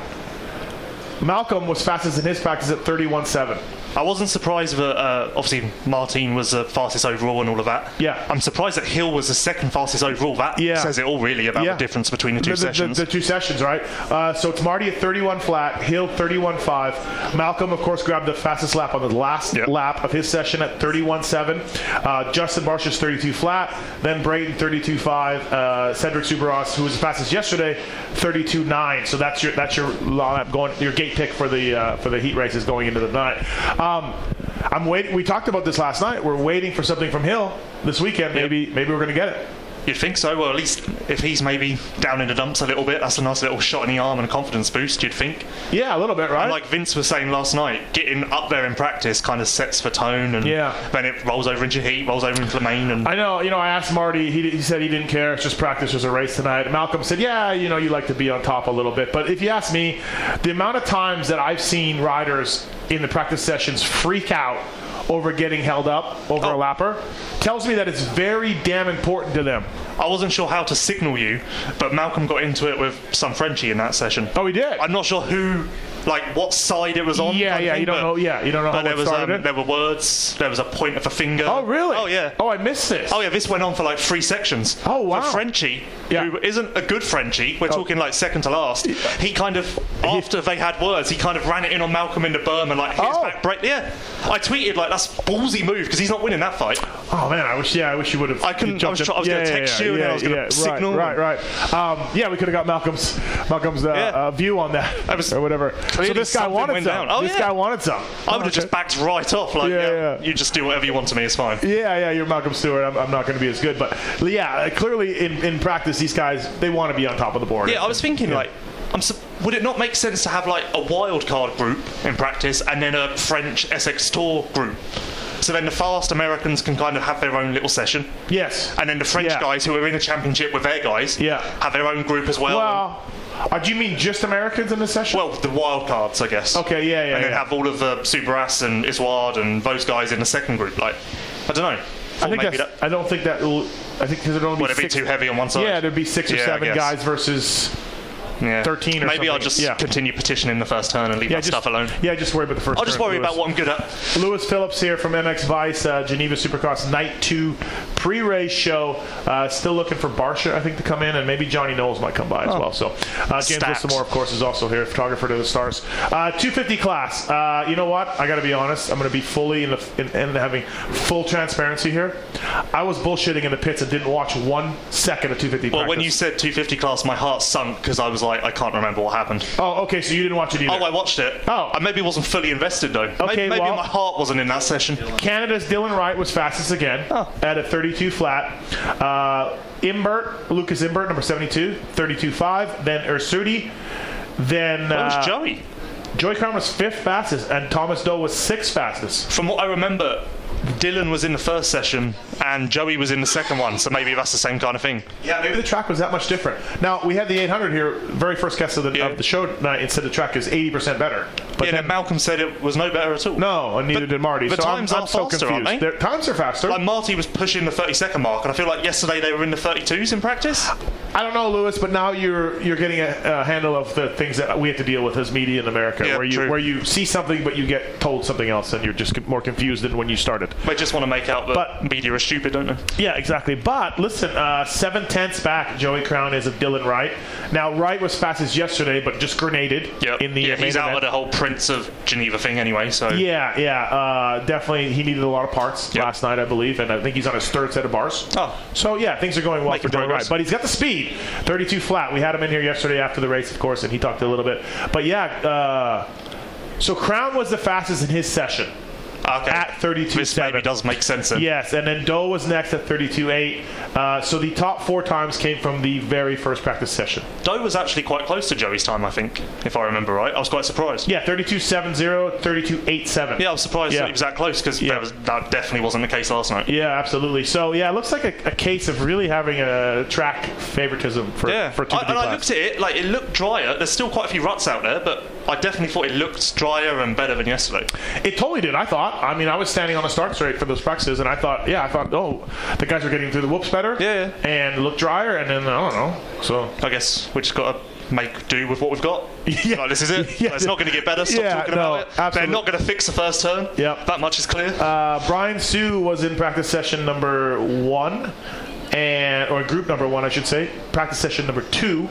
[SPEAKER 1] Malcolm was fastest in his practice at 31.7.
[SPEAKER 5] I wasn't surprised that uh, obviously Martin was the fastest overall and all of that.
[SPEAKER 1] Yeah.
[SPEAKER 5] I'm surprised that Hill was the second fastest overall. That
[SPEAKER 1] Yeah.
[SPEAKER 5] says it all really about
[SPEAKER 1] Yeah.
[SPEAKER 5] the difference between the two
[SPEAKER 1] the, the-
[SPEAKER 5] sessions.
[SPEAKER 1] The, two sessions, right? Uh, so it's Marty at 31 flat, Hill 31.5. Malcolm, of course, grabbed the fastest lap on the last
[SPEAKER 5] Yep.
[SPEAKER 1] lap of his session at 31.7. Uh, Justin Barcia's 32 flat, then Brayton 32.5. Uh, Cedric Soubeyras, who was the fastest yesterday, 32.9. So that's your that's your lineup going your gate pick for the uh, for the heat races going into the night. Um, I'm waiting. We talked about this last night. We're waiting for something from Hill this weekend. Maybe maybe we're going to get it.
[SPEAKER 5] You'd think so. Well, at least if he's maybe down in the dumps a little bit, that's a nice little shot in the arm and a confidence boost. You'd think.
[SPEAKER 1] Yeah, a little bit, right?
[SPEAKER 5] And like Vince was saying last night, getting up there in practice kind of sets the tone, and
[SPEAKER 1] Yeah.
[SPEAKER 5] then it rolls over into heat, rolls over into the main, and
[SPEAKER 1] I know, you know, I asked Marty, he, he said he didn't care, it's just practice, there's a race tonight. Malcolm said, yeah, you know, you like to be on top a little bit. But if you ask me, the amount of times that I've seen riders in the practice sessions freak out over getting held up over a
[SPEAKER 5] Oh.
[SPEAKER 1] lapper tells me that it's very damn important to them.
[SPEAKER 5] I wasn't sure how to signal you, but Malcolm got into it with some Frenchie in that session.
[SPEAKER 1] Oh, he did?
[SPEAKER 5] I'm not sure who, like, what side it was on.
[SPEAKER 1] Yeah, yeah,
[SPEAKER 5] thing,
[SPEAKER 1] you don't know, yeah, you don't know
[SPEAKER 5] But there
[SPEAKER 1] it
[SPEAKER 5] was
[SPEAKER 1] started
[SPEAKER 5] um, there were words. There was a point of a finger.
[SPEAKER 1] Oh, really?
[SPEAKER 5] Oh yeah.
[SPEAKER 1] Oh, I missed this.
[SPEAKER 5] Oh yeah, this went on for like three sections.
[SPEAKER 1] Oh, wow.
[SPEAKER 5] For Frenchie,
[SPEAKER 1] Yeah.
[SPEAKER 5] who isn't a good Frenchie, we're
[SPEAKER 1] Oh.
[SPEAKER 5] talking like second to last. He kind of after they had words, he kind of ran it in on Malcolm in the berm and like hit his
[SPEAKER 1] Oh.
[SPEAKER 5] back brake. Yeah, I tweeted like that's ballsy move because he's not winning that fight.
[SPEAKER 1] Oh man, I wish. Yeah, I wish you would have.
[SPEAKER 5] I couldn't- I was try- I was
[SPEAKER 1] in-
[SPEAKER 5] gonna text
[SPEAKER 1] yeah,
[SPEAKER 5] you and
[SPEAKER 1] yeah,
[SPEAKER 5] I was gonna
[SPEAKER 1] yeah,
[SPEAKER 5] signal.
[SPEAKER 1] Right, right, right. Um, yeah, we could have got Malcolm's Malcolm's uh,
[SPEAKER 5] Yeah.
[SPEAKER 1] uh, view on that,
[SPEAKER 5] was
[SPEAKER 1] or whatever. So this guy wanted some.
[SPEAKER 5] down. Oh,
[SPEAKER 1] this
[SPEAKER 5] yeah.
[SPEAKER 1] guy wanted some.
[SPEAKER 5] I would have just backed right off. Like,
[SPEAKER 1] Yeah,
[SPEAKER 5] yeah,
[SPEAKER 1] yeah.
[SPEAKER 5] you just do whatever you want to me. It's fine.
[SPEAKER 1] Yeah, yeah, you're Malcolm Stewart. I'm, I'm not going to be as good, but yeah, uh, clearly in, in practice, these guys they want to be on top of the board.
[SPEAKER 5] Yeah, I was thinking like, I'm. su- Would it not make sense to have like a wild card group in practice and then a French SX Tour group? So then the fast Americans can kind of have their own little session,
[SPEAKER 1] Yes.
[SPEAKER 5] and then the French
[SPEAKER 1] Yeah.
[SPEAKER 5] guys who are in a championship with their guys
[SPEAKER 1] Yeah.
[SPEAKER 5] have their own group as well.
[SPEAKER 1] Well, uh, do you mean just Americans in the session?
[SPEAKER 5] well, the wild cards, I guess.
[SPEAKER 1] Okay, yeah, yeah,
[SPEAKER 5] And then
[SPEAKER 1] yeah.
[SPEAKER 5] have all of the Soubeyras and Isward and those guys in the second group. Like, I don't know.
[SPEAKER 1] I think that's.
[SPEAKER 5] that
[SPEAKER 1] I don't think that will. I think because it'd only
[SPEAKER 5] would
[SPEAKER 1] be
[SPEAKER 5] it be
[SPEAKER 1] six.
[SPEAKER 5] too heavy on one side.
[SPEAKER 1] Yeah, there'd be six or
[SPEAKER 5] Yeah,
[SPEAKER 1] seven guys versus
[SPEAKER 5] Yeah.
[SPEAKER 1] 13 or
[SPEAKER 5] Maybe I'll just
[SPEAKER 1] Yeah.
[SPEAKER 5] continue petitioning the first turn and leave
[SPEAKER 1] Yeah,
[SPEAKER 5] that
[SPEAKER 1] just,
[SPEAKER 5] stuff alone.
[SPEAKER 1] Yeah, just worry about the first.
[SPEAKER 5] I'll just worry
[SPEAKER 1] Lewis.
[SPEAKER 5] about what I'm good at.
[SPEAKER 1] Lewis Phillips here from MX Vice, uh, Geneva Supercross Night 2 pre-race show. Uh, still looking for Barcia, I think, to come in, and maybe Johnny Knowles might come by as well. So uh, James. Lissimore, of course, is also here, photographer to the stars. Uh, 250 class. Uh, you know what? I got to be honest. I'm going to be fully in the in, in having full transparency here. I was bullshitting in the pits and didn't watch one second of 250
[SPEAKER 5] Well, when you said 250 class, my heart sunk because I was like, I can't remember what happened.
[SPEAKER 1] oh, okay, so you didn't watch it either.
[SPEAKER 5] Oh, I watched it.
[SPEAKER 1] Oh.
[SPEAKER 5] I maybe wasn't fully invested though.
[SPEAKER 1] Okay,
[SPEAKER 5] maybe maybe
[SPEAKER 1] well-
[SPEAKER 5] my heart wasn't in that session.
[SPEAKER 1] Canada's Dylan Wright was fastest again
[SPEAKER 5] Oh.
[SPEAKER 1] at a 32 flat. Uh, Imbert, Lucas Imbert, number 72, 32.5. Then Ursudi. Then
[SPEAKER 5] Where
[SPEAKER 1] uh,
[SPEAKER 5] was Joey?
[SPEAKER 1] Joey Crown was fifth fastest, and Thomas Do was sixth fastest.
[SPEAKER 5] From what I remember, Dylan was in the first session and Joey was in the second one, so maybe that's the same kind of thing.
[SPEAKER 1] Yeah, maybe the track was that much different. Now we had the 800 here, very first guest of the,
[SPEAKER 5] Yeah.
[SPEAKER 1] of the show tonight. It said the track is 80% better, but
[SPEAKER 5] yeah,
[SPEAKER 1] then
[SPEAKER 5] Malcolm said it was no better at all.
[SPEAKER 1] no, and neither
[SPEAKER 5] But
[SPEAKER 1] did Marty.
[SPEAKER 5] the
[SPEAKER 1] so I'm-
[SPEAKER 5] times
[SPEAKER 1] I'm,
[SPEAKER 5] are
[SPEAKER 1] so
[SPEAKER 5] faster,
[SPEAKER 1] confused.
[SPEAKER 5] aren't they?
[SPEAKER 1] Their times are faster.
[SPEAKER 5] Like Marty was pushing the 30 second mark, and I feel like yesterday they were in the 32s in practice.
[SPEAKER 1] I don't know, Lewis, but now you're you're getting a, a handle of the things that we have to deal with as media in America,
[SPEAKER 5] Yeah,
[SPEAKER 1] where you
[SPEAKER 5] true.
[SPEAKER 1] where you see something but you get told something else, and you're just more confused than when you started.
[SPEAKER 5] They just want to make out that
[SPEAKER 1] But-
[SPEAKER 5] media are stupid, don't they?
[SPEAKER 1] Yeah, exactly. But listen, uh, seven tenths back, Joey Crown is of Dylan Wright. Now Wright was fastest yesterday, but just grenaded
[SPEAKER 5] Yeah,
[SPEAKER 1] in the
[SPEAKER 5] yeah, he's out
[SPEAKER 1] event.
[SPEAKER 5] of the whole Prince of Geneva thing anyway, so.
[SPEAKER 1] Yeah, yeah, uh, definitely. He needed a lot of parts
[SPEAKER 5] Yep.
[SPEAKER 1] last night, I believe, and I think he's on his third set of bars.
[SPEAKER 5] Oh.
[SPEAKER 1] so yeah, things are going well
[SPEAKER 5] Making
[SPEAKER 1] for Dylan Wright. But he's got the speed, 32 flat. We had him in here yesterday after the race, of course, and he talked a little bit. But yeah, uh, so Crown was the fastest in his session.
[SPEAKER 5] Okay.
[SPEAKER 1] At 32
[SPEAKER 5] This maybe does make sense then.
[SPEAKER 1] Yes, and then Do was next at 32.8. Uh, so the top four times came from the very first practice session.
[SPEAKER 5] Do was actually quite close to Joey's time, I think, if I remember right. I was quite surprised.
[SPEAKER 1] Yeah, 32.70, 32.87.
[SPEAKER 5] Yeah, I was surprised
[SPEAKER 1] Yeah.
[SPEAKER 5] that he was that close because
[SPEAKER 1] Yeah.
[SPEAKER 5] that definitely wasn't the case last night.
[SPEAKER 1] Yeah, absolutely. So yeah, it looks like a, a case of really having a track favoritism for
[SPEAKER 5] Yeah,
[SPEAKER 1] for two
[SPEAKER 5] I, and I looked at it like it looked drier. There's still quite a few ruts out there, but I definitely thought it looked drier and better than yesterday.
[SPEAKER 1] It totally did. I thought. I mean, I was standing on the start straight for those practices, and I thought, yeah, I thought, oh, the guys were getting through the whoops better.
[SPEAKER 5] Yeah,
[SPEAKER 1] And look drier, and then I don't know. So
[SPEAKER 5] I guess we just got to make do with what we've got.
[SPEAKER 1] Yeah.
[SPEAKER 5] Like, this is it.
[SPEAKER 1] Yeah.
[SPEAKER 5] It's not going to get better. Stop
[SPEAKER 1] Yeah,
[SPEAKER 5] talking
[SPEAKER 1] no,
[SPEAKER 5] about it.
[SPEAKER 1] absolutely.
[SPEAKER 5] They're not going to fix the first turn.
[SPEAKER 1] Yep.
[SPEAKER 5] That much is clear.
[SPEAKER 1] uh, Brian Hsu was in practice session number one, and or group number one, I should say. Practice session number two.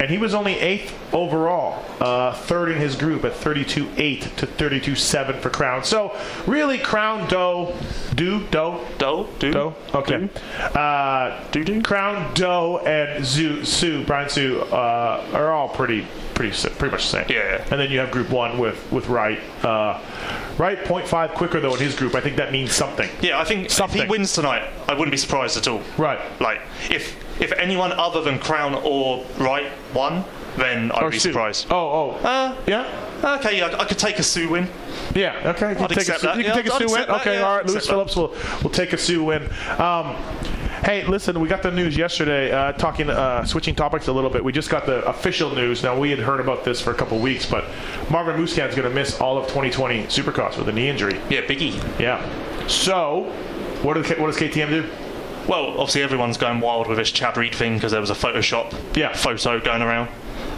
[SPEAKER 1] And he was only eighth overall, uh, third in his group at 32.8 to 32.7 for Crown. So really, Crown, Doe, Do, Doe,
[SPEAKER 5] Doe, do,
[SPEAKER 1] Doe. Okay. Uh,
[SPEAKER 5] Do-do.
[SPEAKER 1] Crown, Doe, and Zoo, Hsu, Brian Hsu uh, are all pretty, pretty, pretty much the same.
[SPEAKER 5] Yeah.
[SPEAKER 1] And then you have Group One with with Wright. Uh, Wright 0.5 quicker though in his group. I think that means something.
[SPEAKER 5] Yeah, I think if
[SPEAKER 1] Something.
[SPEAKER 5] he wins tonight, I wouldn't be surprised at all.
[SPEAKER 1] Right.
[SPEAKER 5] Like if if anyone other than Crown or Wright won, then I'd
[SPEAKER 1] Or
[SPEAKER 5] be
[SPEAKER 1] Hsu.
[SPEAKER 5] surprised.
[SPEAKER 1] Oh, oh.
[SPEAKER 5] Uh,
[SPEAKER 1] yeah.
[SPEAKER 5] okay, I, I could take a Hsu win.
[SPEAKER 1] Yeah. Okay. You can
[SPEAKER 5] I'd
[SPEAKER 1] take a Hsu,
[SPEAKER 5] that.
[SPEAKER 1] you can
[SPEAKER 5] Yeah,
[SPEAKER 1] take a
[SPEAKER 5] I'd
[SPEAKER 1] Hsu win.
[SPEAKER 5] that.
[SPEAKER 1] Okay.
[SPEAKER 5] Yeah,
[SPEAKER 1] all right.
[SPEAKER 5] I'd
[SPEAKER 1] Lewis
[SPEAKER 5] accept
[SPEAKER 1] Phillips will will take a Hsu win. Um, Hey, listen, we got the news yesterday. Uh, talking, uh, switching topics a little bit. We just got the official news. Now we had heard about this for a couple weeks, but Marvin Musquin's going to miss all of 2020 Supercross with a knee injury.
[SPEAKER 5] Yeah, Biggie.
[SPEAKER 1] Yeah. So, what, does what does KTM do?
[SPEAKER 5] Well, obviously everyone's going wild with this Chad Reed thing because there was a Photoshop
[SPEAKER 1] Yeah.
[SPEAKER 5] photo going around.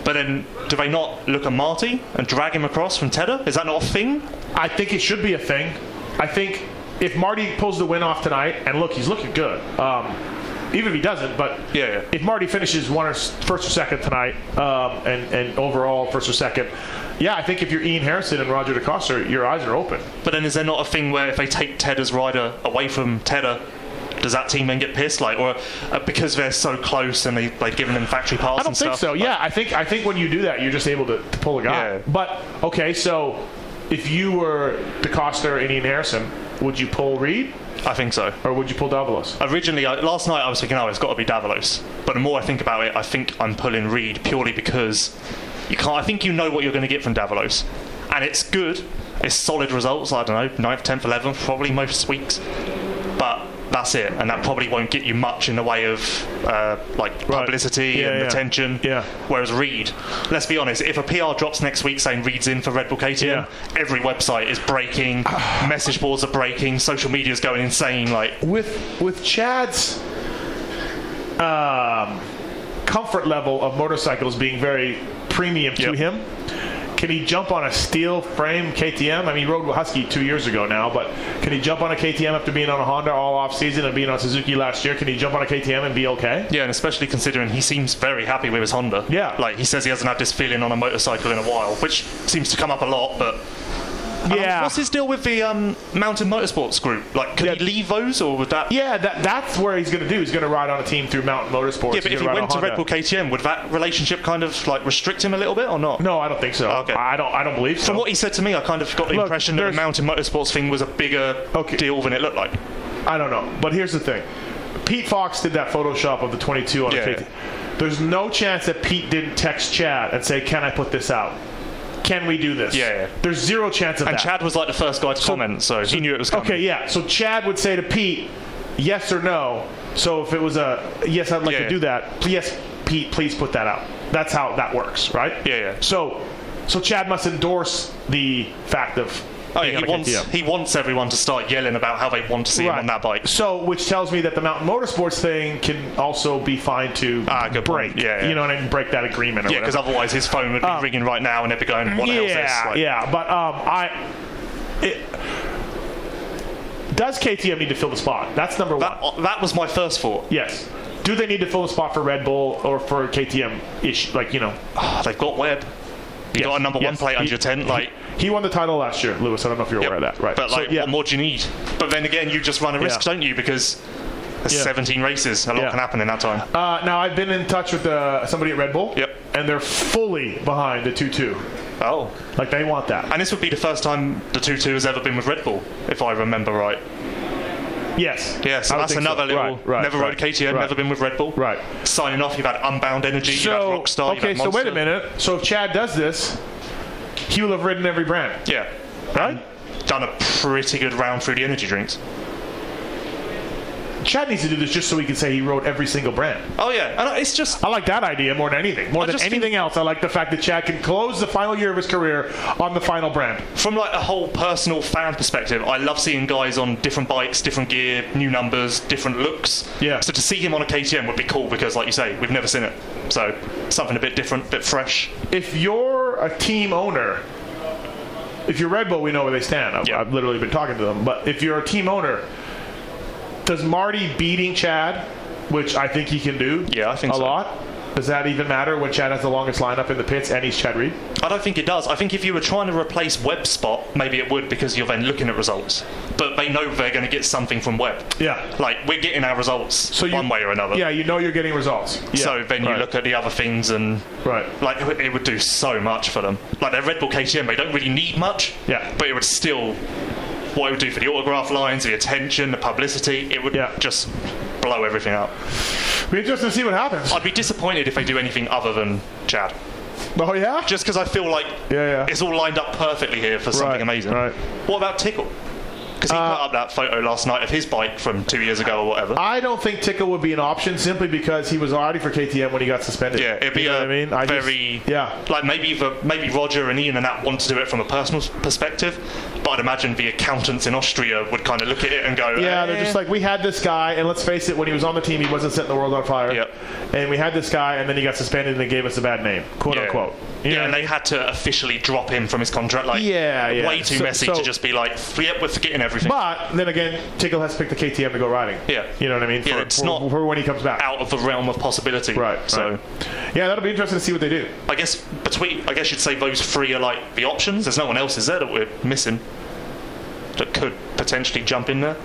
[SPEAKER 5] But then, do they not look at Marty and drag him across from Tedder? Is that not a thing?
[SPEAKER 1] I think it should be a thing. I think if Marty pulls the win off tonight, and look, he's looking good. Um, even if he doesn't, but
[SPEAKER 5] Yeah, yeah.
[SPEAKER 1] if Marty finishes one or first or second tonight, um, and and overall first or second, yeah, I think if you're Ian Harrison and Roger De Coster, your eyes are open.
[SPEAKER 5] But then, is there not a thing where if they take Tedder's rider away from Tedder, does that team then get pissed? Like, or uh, because they're so close and they like giving them factory parts
[SPEAKER 1] I don't
[SPEAKER 5] and
[SPEAKER 1] think
[SPEAKER 5] stuff?
[SPEAKER 1] so.
[SPEAKER 5] like-
[SPEAKER 1] Yeah, I think I think when you do that, you're just able to, to pull a guy.
[SPEAKER 5] Yeah.
[SPEAKER 1] But okay, so if you were De Coster and Ian Harrison, would you pull Reed
[SPEAKER 5] I think so.
[SPEAKER 1] or would you pull Davalos?
[SPEAKER 5] Originally, I, last night I was thinking, oh, it's got to be Davalos. But the more I think about it, I think I'm pulling Reed purely because you can't. I think you know what you're going to get from Davalos, and it's good. It's solid results. I don't know, 9th, 10th, 11th, probably most weeks. But that's it, and that probably won't get you much in the way of uh, like
[SPEAKER 1] Right.
[SPEAKER 5] publicity
[SPEAKER 1] Yeah,
[SPEAKER 5] and
[SPEAKER 1] yeah.
[SPEAKER 5] attention.
[SPEAKER 1] Yeah.
[SPEAKER 5] Whereas Reed, let's be honest, if a PR drops next week saying Reed's in for Red Bull KTM,
[SPEAKER 1] Yeah.
[SPEAKER 5] every website is breaking, message boards are breaking, social media is going insane. Like,
[SPEAKER 1] with with Chad's um, comfort level of motorcycles being very premium to
[SPEAKER 5] Yep.
[SPEAKER 1] him. Can he jump on a steel frame KTM? I mean, he rode with Husky two years ago now, but can he jump on a KTM after being on a Honda all off season and being on Suzuki last year? Can he jump on a KTM and be okay?
[SPEAKER 5] Yeah, and especially considering he seems very happy with his Honda.
[SPEAKER 1] Yeah.
[SPEAKER 5] Like he says he hasn't had this feeling on a motorcycle in a while, which seems to come up a lot, but And, um,
[SPEAKER 1] Yeah.
[SPEAKER 5] what's his deal with the um, Mountain Motorsports group? Like, could
[SPEAKER 1] Yeah.
[SPEAKER 5] he leave those, or would that?
[SPEAKER 1] Yeah, that, that's where he's going to do. He's going to ride on a team through Mountain Motorsports.
[SPEAKER 5] Yeah, but if he went to Red Bull KTM, would that relationship kind of like restrict him a little bit, or not?
[SPEAKER 1] No, I don't think so.
[SPEAKER 5] Okay.
[SPEAKER 1] I don't. I don't believe so.
[SPEAKER 5] From what he said to me, I kind of got the
[SPEAKER 1] Look,
[SPEAKER 5] impression that the Mountain Motorsports thing was a bigger
[SPEAKER 1] Okay.
[SPEAKER 5] deal than it looked like.
[SPEAKER 1] I don't know. But here's the thing. Pete Fox did that Photoshop of the 22 on
[SPEAKER 5] Yeah.
[SPEAKER 1] the 50. There's no chance that Pete didn't text Chad and say, "Can I put this out? Can we do this?"
[SPEAKER 5] Yeah, yeah.
[SPEAKER 1] There's zero chance of
[SPEAKER 5] And
[SPEAKER 1] that.
[SPEAKER 5] Chad was like the first guy to comment, so he knew it was coming.
[SPEAKER 1] Okay, yeah. So Chad would say to Pete, "Yes or no." So if it was a yes, I'd like
[SPEAKER 5] Yeah.
[SPEAKER 1] to do that. Yes, Pete, please put that out. That's how that works, right?
[SPEAKER 5] Yeah, yeah.
[SPEAKER 1] So, so Chad must endorse the fact of.
[SPEAKER 5] Oh, yeah, he wants he wants everyone to start yelling about how they want to see him on that bike.
[SPEAKER 1] So, which tells me that the Mountain Motorsports thing can also be fine to
[SPEAKER 5] Ah,
[SPEAKER 1] break.
[SPEAKER 5] point. Yeah, yeah.
[SPEAKER 1] You know what I mean? Break that agreement. Or
[SPEAKER 5] Yeah, because otherwise his phone would be
[SPEAKER 1] Um,
[SPEAKER 5] ringing right now, and they'd be going, "What the hell's
[SPEAKER 1] yeah,
[SPEAKER 5] this?" Like,
[SPEAKER 1] yeah. But um, I. It, does KTM need to fill the spot? That's number one.
[SPEAKER 5] That, that was my first thought.
[SPEAKER 1] Yes. Do they need to fill the spot for Red Bull or for KTM? Ish, like you know.
[SPEAKER 5] Ah, they've got Webb. You got a number one
[SPEAKER 1] Yes.
[SPEAKER 5] plate under
[SPEAKER 1] He-
[SPEAKER 5] your tent, like.
[SPEAKER 1] He won the title last year, Lewis. I don't know if you're
[SPEAKER 5] Yep.
[SPEAKER 1] aware of that, right?
[SPEAKER 5] But
[SPEAKER 1] So,
[SPEAKER 5] like,
[SPEAKER 1] yeah.
[SPEAKER 5] what more do you need? But then again, you just run a risk,
[SPEAKER 1] Yeah.
[SPEAKER 5] don't you? Because there's
[SPEAKER 1] Yeah.
[SPEAKER 5] 17 races. A lot can happen in that time.
[SPEAKER 1] Uh, now I've been in touch with uh, somebody at Red Bull.
[SPEAKER 5] Yep.
[SPEAKER 1] And they're fully behind the two-two.
[SPEAKER 5] Oh.
[SPEAKER 1] Like they want that.
[SPEAKER 5] And this would be the first time the 2-2 has ever been with Red Bull, if I remember right.
[SPEAKER 1] Yes.
[SPEAKER 5] Yeah, so that's another little.
[SPEAKER 1] Right, right,
[SPEAKER 5] never
[SPEAKER 1] right,
[SPEAKER 5] rode KTM,
[SPEAKER 1] right.
[SPEAKER 5] never been with Red Bull.
[SPEAKER 1] Right.
[SPEAKER 5] Signing off, you've had Unbound Energy, you've
[SPEAKER 1] So
[SPEAKER 5] had Rockstar, you've
[SPEAKER 1] okay, so wait a minute. So if Chad does this, he will have ridden every brand,
[SPEAKER 5] Yeah.
[SPEAKER 1] right?
[SPEAKER 5] Done a pretty good round through the energy drinks.
[SPEAKER 1] Chad needs to do this just so he can say he rode every single brand.
[SPEAKER 5] Oh, yeah. It's just.
[SPEAKER 1] I like that idea more than anything. More
[SPEAKER 5] I
[SPEAKER 1] than anything else, I like the fact that Chad can close the final year of his career on the final brand.
[SPEAKER 5] from like a whole personal fan perspective, I love seeing guys on different bikes, different gear, new numbers, different looks.
[SPEAKER 1] Yeah.
[SPEAKER 5] So to see him on a KTM would be cool because, like you say, we've never seen it. So something a bit different, a bit fresh.
[SPEAKER 1] If you're a team owner, if you're Red Bull, we know where they stand. I've,
[SPEAKER 5] Yeah.
[SPEAKER 1] I've literally been talking to them. But if you're a team owner, does Marty beating Chad, which I think he can do,
[SPEAKER 5] Yeah, I think
[SPEAKER 1] a
[SPEAKER 5] so.
[SPEAKER 1] lot, does that even matter when Chad has the longest lineup in the pits and he's Chad Reed?
[SPEAKER 5] I don't think it does. I think if you were trying to replace Webb spot, maybe it would because you're then looking at results. But they know they're going to get something from Webb.
[SPEAKER 1] Yeah.
[SPEAKER 5] Like we're getting our results
[SPEAKER 1] So you,
[SPEAKER 5] one way or another.
[SPEAKER 1] Yeah, you know you're getting results. Yeah,
[SPEAKER 5] So then you
[SPEAKER 1] right,
[SPEAKER 5] look at the other things and
[SPEAKER 1] right.
[SPEAKER 5] like it would do so much for them. Like their Red Bull KTM, they don't really need much.
[SPEAKER 1] Yeah.
[SPEAKER 5] But it would still, what it would do for the autograph lines, the attention, the publicity, it would
[SPEAKER 1] Yeah.
[SPEAKER 5] just blow everything up.
[SPEAKER 1] Be interesting to see what happens.
[SPEAKER 5] I'd be disappointed if they do anything other than Chad,
[SPEAKER 1] Oh yeah.
[SPEAKER 5] just because I feel like
[SPEAKER 1] Yeah, yeah.
[SPEAKER 5] it's all lined up perfectly here for something
[SPEAKER 1] Right,
[SPEAKER 5] amazing.
[SPEAKER 1] right.
[SPEAKER 5] What about Tickle? Because he
[SPEAKER 1] Uh,
[SPEAKER 5] put up that photo last night of his bike from two years ago or whatever.
[SPEAKER 1] I don't think Tickle would be an option simply because he was already for KTM when he got suspended.
[SPEAKER 5] Yeah, it'd be
[SPEAKER 1] you know
[SPEAKER 5] a
[SPEAKER 1] what I mean? I just-
[SPEAKER 5] very
[SPEAKER 1] yeah.
[SPEAKER 5] Like maybe the, maybe Roger and Ian and that want to do it from a personal perspective, but I'd imagine the accountants in Austria would kind of look at it and go,
[SPEAKER 1] Yeah, they're
[SPEAKER 5] "Eh."
[SPEAKER 1] just like we had this guy, and let's face it, when he was on the team, he wasn't setting the world on fire.
[SPEAKER 5] Yep.
[SPEAKER 1] And we had this guy, and then he got suspended, and they gave us a bad name, quote
[SPEAKER 5] yeah.
[SPEAKER 1] unquote. You
[SPEAKER 5] yeah,
[SPEAKER 1] know
[SPEAKER 5] and they had to officially drop him from his contract. Like,
[SPEAKER 1] Yeah, yeah.
[SPEAKER 5] way too
[SPEAKER 1] So-
[SPEAKER 5] messy
[SPEAKER 1] so-
[SPEAKER 5] to just be like, yep, we're forgetting everything.
[SPEAKER 1] But then again, Tickle has to pick the KTM to go riding.
[SPEAKER 5] Yeah.
[SPEAKER 1] You know what I mean?
[SPEAKER 5] Yeah,
[SPEAKER 1] for,
[SPEAKER 5] it's
[SPEAKER 1] for-
[SPEAKER 5] not
[SPEAKER 1] for when he comes back.
[SPEAKER 5] out of the realm of possibility.
[SPEAKER 1] Right.
[SPEAKER 5] So.
[SPEAKER 1] right. yeah, that'll be interesting to see what they do.
[SPEAKER 5] I guess between, I guess you'd say those three are like the options. There's no one else, is there, that we're missing that could potentially jump in there?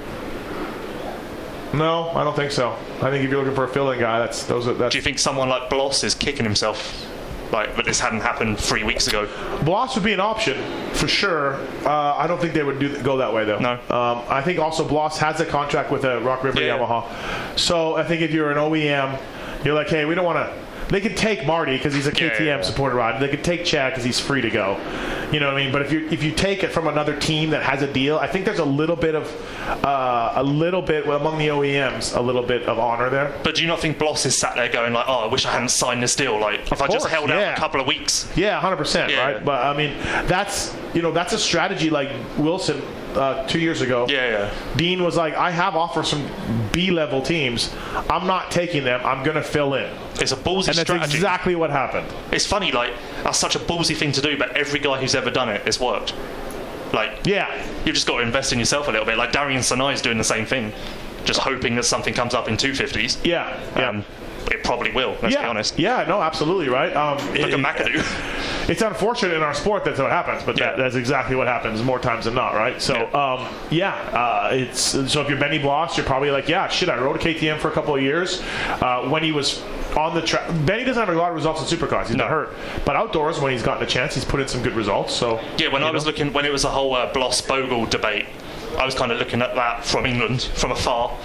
[SPEAKER 1] No, I don't think so. I think if you're looking for a fill-in guy, that's those are that's
[SPEAKER 5] Do you think someone like Bloss is kicking himself, like that this hadn't happened three weeks ago?
[SPEAKER 1] Bloss would be an option for sure. Uh, I don't think they would do go that way though.
[SPEAKER 5] No.
[SPEAKER 1] Um, I think also Bloss has a contract with a Rock River
[SPEAKER 5] Yeah.
[SPEAKER 1] Yamaha, so I think if you're an OEM, you're like, hey, we don't want to. They could take Marty because he's a KTM
[SPEAKER 5] yeah, yeah.
[SPEAKER 1] supported rider. They could take Chad because he's free to go. You know what I mean? But if you if you take it from another team that has a deal, I think there's a little bit of uh, a little bit well, among the OEMs, a little bit of honor there.
[SPEAKER 5] But do you not think Bloss is sat there going like, "Oh, I wish I hadn't signed this deal. Like, if I just
[SPEAKER 1] course,
[SPEAKER 5] held out a couple of weeks."
[SPEAKER 1] Yeah, hundred percent, right? But I mean, that's you know that's a strategy like Wilson uh, two years ago.
[SPEAKER 5] Yeah, yeah.
[SPEAKER 1] Dean was like, I have offers from B level teams. I'm not taking them. I'm going to fill in.
[SPEAKER 5] It's a ballsy
[SPEAKER 1] And that's
[SPEAKER 5] strategy.
[SPEAKER 1] exactly what happened.
[SPEAKER 5] It's funny, like that's such a ballsy thing to do, but every guy who's ever done it, it's worked. Like,
[SPEAKER 1] Yeah.
[SPEAKER 5] you've just got to invest in yourself a little bit. Like Darian Sanayei is doing the same thing, just hoping that something comes up in 250s.
[SPEAKER 1] Yeah. Yeah.
[SPEAKER 5] Um, it probably will. Let's
[SPEAKER 1] yeah.
[SPEAKER 5] be honest.
[SPEAKER 1] Yeah, no, absolutely, right? Um,
[SPEAKER 5] Look
[SPEAKER 1] it-
[SPEAKER 5] at McAdoo.
[SPEAKER 1] it's unfortunate in our sport that's what happens, but that, that's exactly what happens more times than not, right? So,
[SPEAKER 5] Yeah.
[SPEAKER 1] um, yeah, uh, it's so if you're Benny Bloss, you're probably like, yeah, shit, I rode a KTM for a couple of years uh, when he was on the track. Benny doesn't have a lot of results in supercross; he's
[SPEAKER 5] No.
[SPEAKER 1] not hurt, but outdoors when he's gotten a chance, he's put in some good results. So,
[SPEAKER 5] Yeah, when I was looking, when it was the whole uh, Bloss Bogle debate, I was kind of looking at that from England, from afar,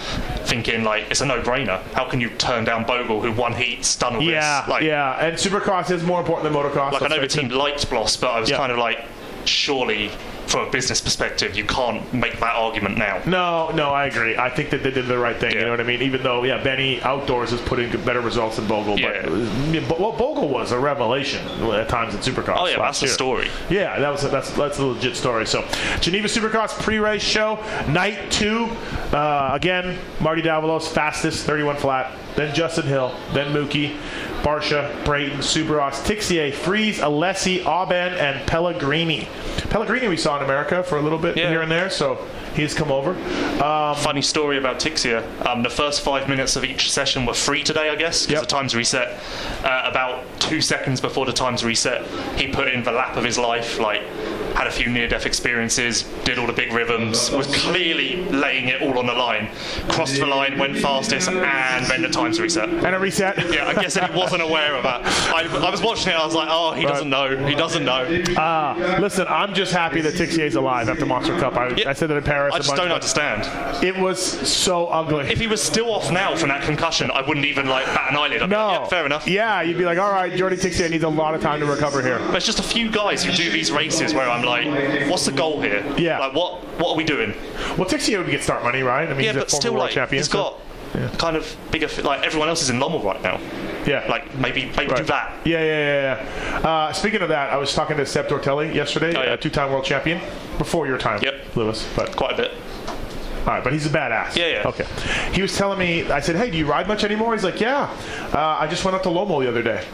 [SPEAKER 5] thinking like it's a no-brainer. How can you turn down Bogle, who won heats, done all
[SPEAKER 1] yeah,
[SPEAKER 5] this? Like,
[SPEAKER 1] yeah, and supercross is more important than motocross.
[SPEAKER 5] like I know the team liked Bloss, but I was
[SPEAKER 1] Yeah.
[SPEAKER 5] kind of like, surely, from a business perspective, you can't make that argument now.
[SPEAKER 1] No, no, I agree. I think that they did the right thing. You know what I mean? Even though, yeah, Benny outdoors has put in better results than Bogle.
[SPEAKER 5] Yeah.
[SPEAKER 1] But, yeah, but well, Bogle was a revelation at times in Supercross.
[SPEAKER 5] Oh yeah, that's the
[SPEAKER 1] year.
[SPEAKER 5] story.
[SPEAKER 1] Yeah, that was that's that's a legit story. So, Geneva Supercross pre-race show, night two. Uh, again, Marty Davalos fastest, 31 flat. Then Justin Hill. Then Mookie, Barcia, Brayton, Soubeyras, Tixier, Breece, Alessi, Auban, and Pellegrini. Pellegrini we saw in America for a little bit
[SPEAKER 5] Yeah.
[SPEAKER 1] here and there, so he's come over. Um,
[SPEAKER 5] Funny story about Tixier. Um, the first five minutes of each session were free today, I guess, because
[SPEAKER 1] Yep.
[SPEAKER 5] the time's reset. Uh, about two seconds before the time's reset, he put in the lap of his life, like had a few near-death experiences, did all the big rhythms, was clearly laying it all on the line. Crossed the line, went fastest, and then the time's reset.
[SPEAKER 1] and a reset.
[SPEAKER 5] Yeah, I guess that he wasn't aware of that. I, I was watching it, I was like, oh, he doesn't know. He doesn't know.
[SPEAKER 1] Uh, listen, I'm just happy that Tixier's alive after Monster Cup. I,
[SPEAKER 5] Yeah.
[SPEAKER 1] I said that in Paris.
[SPEAKER 5] I just
[SPEAKER 1] bunch,
[SPEAKER 5] don't understand.
[SPEAKER 1] It was so ugly.
[SPEAKER 5] If he was still off now from that concussion, I wouldn't even like bat an eyelid. I'd
[SPEAKER 1] no,
[SPEAKER 5] like, yeah, fair enough.
[SPEAKER 1] Yeah, you'd be like, all right, Jordy Tixier needs a lot of time to recover here.
[SPEAKER 5] There's just a few guys who do these races where I'm like, what's the goal here?
[SPEAKER 1] Yeah.
[SPEAKER 5] Like, what what are we doing?
[SPEAKER 1] Well, Tixier would get start money, right? I mean,
[SPEAKER 5] Yeah,
[SPEAKER 1] he's a
[SPEAKER 5] but
[SPEAKER 1] former
[SPEAKER 5] still,
[SPEAKER 1] world
[SPEAKER 5] like,
[SPEAKER 1] champion.
[SPEAKER 5] he's
[SPEAKER 1] so-
[SPEAKER 5] got kind of bigger. Like everyone else is in Lommel right now.
[SPEAKER 1] yeah,
[SPEAKER 5] Like maybe maybe do that.
[SPEAKER 1] Yeah, yeah, yeah, yeah. Uh, speaking of that, I was talking to Seb Tortelli yesterday,
[SPEAKER 5] Oh, yeah.
[SPEAKER 1] a two-time world champion, before your time,
[SPEAKER 5] Yep.
[SPEAKER 1] Lewis. But
[SPEAKER 5] Quite a bit.
[SPEAKER 1] all right, but he's a badass.
[SPEAKER 5] Yeah, yeah.
[SPEAKER 1] Okay. He was telling me, I said, hey, do you ride much anymore? He's like, yeah. Uh, I just went up to Lommel the other day.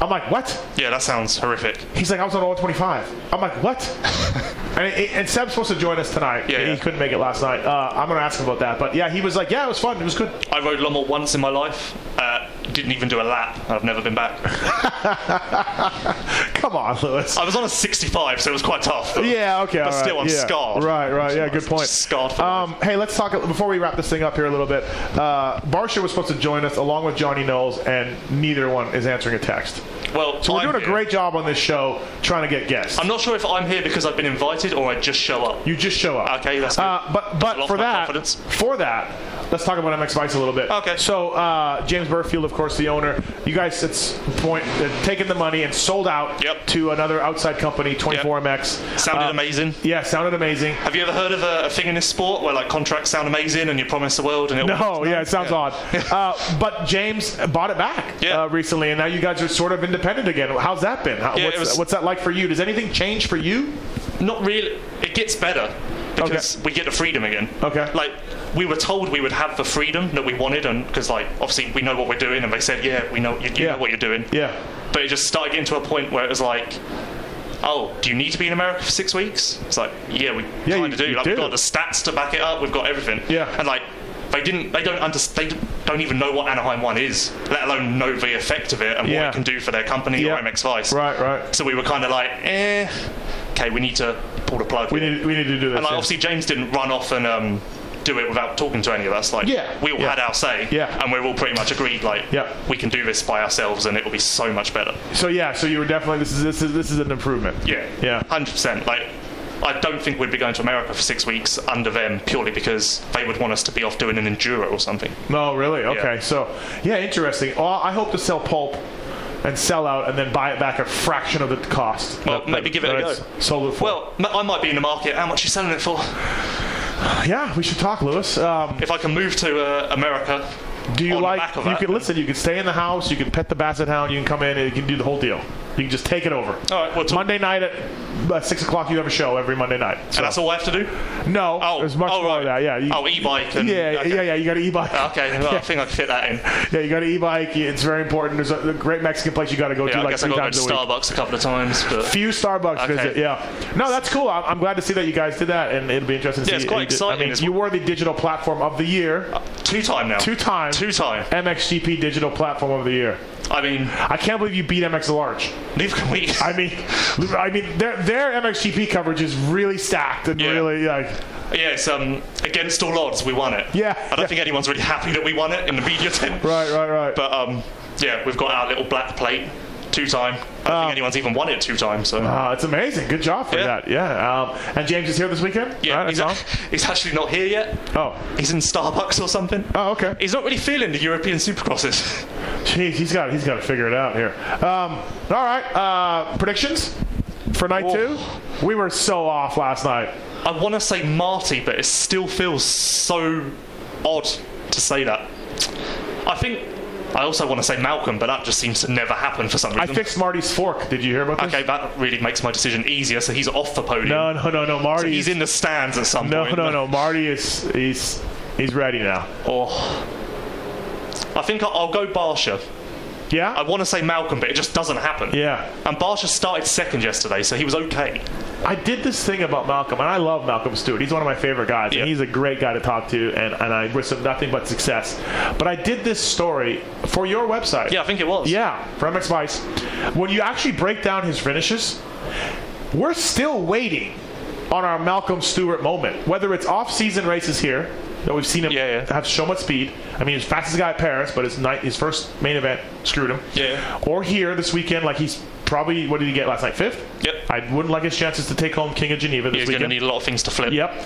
[SPEAKER 1] I'm like, what?
[SPEAKER 5] Yeah, that sounds horrific.
[SPEAKER 1] He's like, I was on all 25. I'm like, what? and, it, and Seb's supposed to join us tonight.
[SPEAKER 5] Yeah,
[SPEAKER 1] he
[SPEAKER 5] yeah.
[SPEAKER 1] couldn't make it last night. Uh, I'm going to ask him about that. But yeah, he was like, yeah, it was fun. It was good.
[SPEAKER 5] I rode Lommel once in my life. Uh, didn't even do a lap. I've never been back.
[SPEAKER 1] Come on, Lewis.
[SPEAKER 5] I was on a 65, so it was quite tough.
[SPEAKER 1] Yeah, okay.
[SPEAKER 5] But
[SPEAKER 1] right,
[SPEAKER 5] still, I'm
[SPEAKER 1] yeah.
[SPEAKER 5] scarred.
[SPEAKER 1] Right, right. Yeah, good point.
[SPEAKER 5] Scarred for
[SPEAKER 1] Um, hey, let's talk before we wrap this thing up here a little bit. Uh, Barcia was supposed to join us along with Johnny Knowles, and neither one is answering a text.
[SPEAKER 5] Well,
[SPEAKER 1] So we're
[SPEAKER 5] I'm
[SPEAKER 1] doing a
[SPEAKER 5] here.
[SPEAKER 1] great job on this show trying to get guests.
[SPEAKER 5] I'm not sure if I'm here because I've been invited or I just show up.
[SPEAKER 1] you just show up.
[SPEAKER 5] Okay, that's good.
[SPEAKER 1] Uh, but but for that,
[SPEAKER 5] confidence.
[SPEAKER 1] for that, let's talk about MX Vice a little bit.
[SPEAKER 5] Okay.
[SPEAKER 1] So uh, James Burfield, of course, the owner. You guys, it's point uh, taken the money and sold out
[SPEAKER 5] Yep.
[SPEAKER 1] to another outside company, 24MX.
[SPEAKER 5] Sounded
[SPEAKER 1] Uh,
[SPEAKER 5] amazing.
[SPEAKER 1] Yeah, sounded amazing.
[SPEAKER 5] Have you ever heard of a, a thing in this sport where like contracts sound amazing and you promise the world and it
[SPEAKER 1] No, yeah, it sounds
[SPEAKER 5] Yeah.
[SPEAKER 1] odd. Uh, but James bought it back
[SPEAKER 5] Yeah.
[SPEAKER 1] uh, recently, and now you guys are sort of independent again. How's that been? How,
[SPEAKER 5] Yeah,
[SPEAKER 1] what's,
[SPEAKER 5] was-
[SPEAKER 1] what's that like for you? Does anything change for you?
[SPEAKER 5] Not really. It gets better because we get the freedom again.
[SPEAKER 1] Okay.
[SPEAKER 5] Like we were told we would have the freedom that we wanted, and because like obviously we know what we're doing, and they said, yeah, we know you, you
[SPEAKER 1] Yeah.
[SPEAKER 5] know what you're doing.
[SPEAKER 1] Yeah.
[SPEAKER 5] But it just started getting to a point where it was like. Oh, do you need to be in America for six weeks? It's like, yeah, we
[SPEAKER 1] Yeah,
[SPEAKER 5] kind of do.
[SPEAKER 1] you
[SPEAKER 5] Like,
[SPEAKER 1] do.
[SPEAKER 5] we've got the stats to back it up. We've got everything.
[SPEAKER 1] Yeah.
[SPEAKER 5] And like, they didn't. They don't understand. They don't even know what Anaheim One is, let alone know the effect of it and
[SPEAKER 1] Yeah.
[SPEAKER 5] what it can do for their company
[SPEAKER 1] Yeah.
[SPEAKER 5] or MX Vice.
[SPEAKER 1] Right, right.
[SPEAKER 5] So we were kind of like, eh, okay, we need to pull the plug.
[SPEAKER 1] We need, we need to do this.
[SPEAKER 5] and like, obviously, James didn't run off and um, do it without talking to any of us. Like,
[SPEAKER 1] Yeah,
[SPEAKER 5] we all
[SPEAKER 1] yeah.
[SPEAKER 5] had our say,
[SPEAKER 1] Yeah.
[SPEAKER 5] and we're all pretty much agreed. Like,
[SPEAKER 1] Yeah.
[SPEAKER 5] we can do this by ourselves, and it will be so much better.
[SPEAKER 1] So yeah, so you were definitely this is this is this is an improvement.
[SPEAKER 5] Yeah,
[SPEAKER 1] Yeah.
[SPEAKER 5] hundred percent. Like, I don't think we'd be going to America for six weeks under them purely because they would want us to be off doing an enduro or something.
[SPEAKER 1] No, really? Okay.
[SPEAKER 5] Yeah.
[SPEAKER 1] So yeah, interesting. Well, I hope to sell pulp and sell out and then buy it back a fraction of the cost.
[SPEAKER 5] Well,
[SPEAKER 1] that-
[SPEAKER 5] maybe give it a go.
[SPEAKER 1] Sold it for.
[SPEAKER 5] Well, I might be in the market. How much are you selling it for?
[SPEAKER 1] Yeah, we should talk, Lewis. Um,
[SPEAKER 5] If I can move to uh, America,
[SPEAKER 1] do you like? You
[SPEAKER 5] that,
[SPEAKER 1] can listen. You can stay in the house. You can pet the basset hound. You can come in and you can do the whole deal. You can just take it over.
[SPEAKER 5] All right, well, talk-
[SPEAKER 1] Monday night at uh, six o'clock, you have a show every Monday night. So,
[SPEAKER 5] And that's all I have to do?
[SPEAKER 1] no,
[SPEAKER 5] Oh,
[SPEAKER 1] there's much
[SPEAKER 5] oh,
[SPEAKER 1] more
[SPEAKER 5] right.
[SPEAKER 1] of that. Yeah. You,
[SPEAKER 5] oh, e-bike. And,
[SPEAKER 1] yeah,
[SPEAKER 5] okay.
[SPEAKER 1] yeah, yeah. You got an e-bike.
[SPEAKER 5] Okay, well, I think I can fit that in.
[SPEAKER 1] Yeah, you got an e-bike. It's very important. There's a, a great Mexican place you got to go to
[SPEAKER 5] Yeah, I
[SPEAKER 1] like three
[SPEAKER 5] got to
[SPEAKER 1] times
[SPEAKER 5] go to
[SPEAKER 1] a week.
[SPEAKER 5] Starbucks a couple of times, but
[SPEAKER 1] Few Starbucks
[SPEAKER 5] Okay.
[SPEAKER 1] visit, yeah. No, that's cool. I'm, I'm glad to see that you guys did that, and it'll be interesting to
[SPEAKER 5] Yeah,
[SPEAKER 1] see.
[SPEAKER 5] it's quite
[SPEAKER 1] did-
[SPEAKER 5] exciting.
[SPEAKER 1] I mean, you were the digital platform of the year,
[SPEAKER 5] two time now.
[SPEAKER 1] two times.
[SPEAKER 5] Two time.
[SPEAKER 1] MXGP digital platform of the year.
[SPEAKER 5] I mean,
[SPEAKER 1] I can't believe you beat MX Large.
[SPEAKER 5] Neither can we.
[SPEAKER 1] I mean, I mean, their their MXGP coverage is really stacked and
[SPEAKER 5] Yeah.
[SPEAKER 1] really like.
[SPEAKER 5] yeah, it's um, against all odds, we won it.
[SPEAKER 1] Yeah,
[SPEAKER 5] I don't
[SPEAKER 1] yeah.
[SPEAKER 5] think anyone's really happy that we won it in the media tent.
[SPEAKER 1] Right, right, right.
[SPEAKER 5] But um, yeah, we've got our little black plate, two time. I don't
[SPEAKER 1] Um,
[SPEAKER 5] think anyone's even won it two times. So.
[SPEAKER 1] Uh, it's amazing. Good job for
[SPEAKER 5] Yeah.
[SPEAKER 1] that. Yeah. Um, and James is here this weekend.
[SPEAKER 5] yeah,
[SPEAKER 1] Right,
[SPEAKER 5] he's, a- he's actually not here yet.
[SPEAKER 1] Oh.
[SPEAKER 5] He's in Starbucks or something.
[SPEAKER 1] Oh, okay.
[SPEAKER 5] He's not really feeling the European Supercrosses.
[SPEAKER 1] Jeez, he's got he's got to figure it out here. Um, all right. Uh, predictions for night
[SPEAKER 5] Oh.
[SPEAKER 1] two. We were so off last night.
[SPEAKER 5] I want to say Marty, but it still feels so odd to say that. I think I also want to say Malcolm, but that just seems to never happen for some reason.
[SPEAKER 1] I fixed Marty's fork. Did you hear about this?
[SPEAKER 5] okay, that really makes my decision easier. So he's off the podium.
[SPEAKER 1] No, no, no, no. Marty.
[SPEAKER 5] he's in the stands at some
[SPEAKER 1] no,
[SPEAKER 5] point.
[SPEAKER 1] No, no, no. Marty is he's he's ready now.
[SPEAKER 5] Oh. I think I'll, I'll go Barcia.
[SPEAKER 1] Yeah.
[SPEAKER 5] I want to say Malcolm, but it just doesn't happen.
[SPEAKER 1] yeah.
[SPEAKER 5] And Barcia started second yesterday, so he was okay.
[SPEAKER 1] I did this thing about Malcolm, and I love Malcolm Stewart. He's one of my favorite guys,
[SPEAKER 5] Yeah.
[SPEAKER 1] and he's a great guy to talk to, and, and I wish him nothing but success. But I did this story for your website.
[SPEAKER 5] Yeah, I think it was.
[SPEAKER 1] Yeah, for MX Vice. When you actually break down his finishes, we're still waiting on our Malcolm Stewart moment. Whether it's off-season races here that we've seen him
[SPEAKER 5] Yeah, yeah.
[SPEAKER 1] have so much speed. I mean, he's fastest guy at Paris, but his night, his first main event screwed him.
[SPEAKER 5] Yeah.
[SPEAKER 1] Or here this weekend, like he's probably what did he get last night? Fifth.
[SPEAKER 5] Yep.
[SPEAKER 1] I wouldn't like his chances to take home King of Geneva this
[SPEAKER 5] He's going to
[SPEAKER 1] weekend.
[SPEAKER 5] need a lot of things to flip.
[SPEAKER 1] Yep.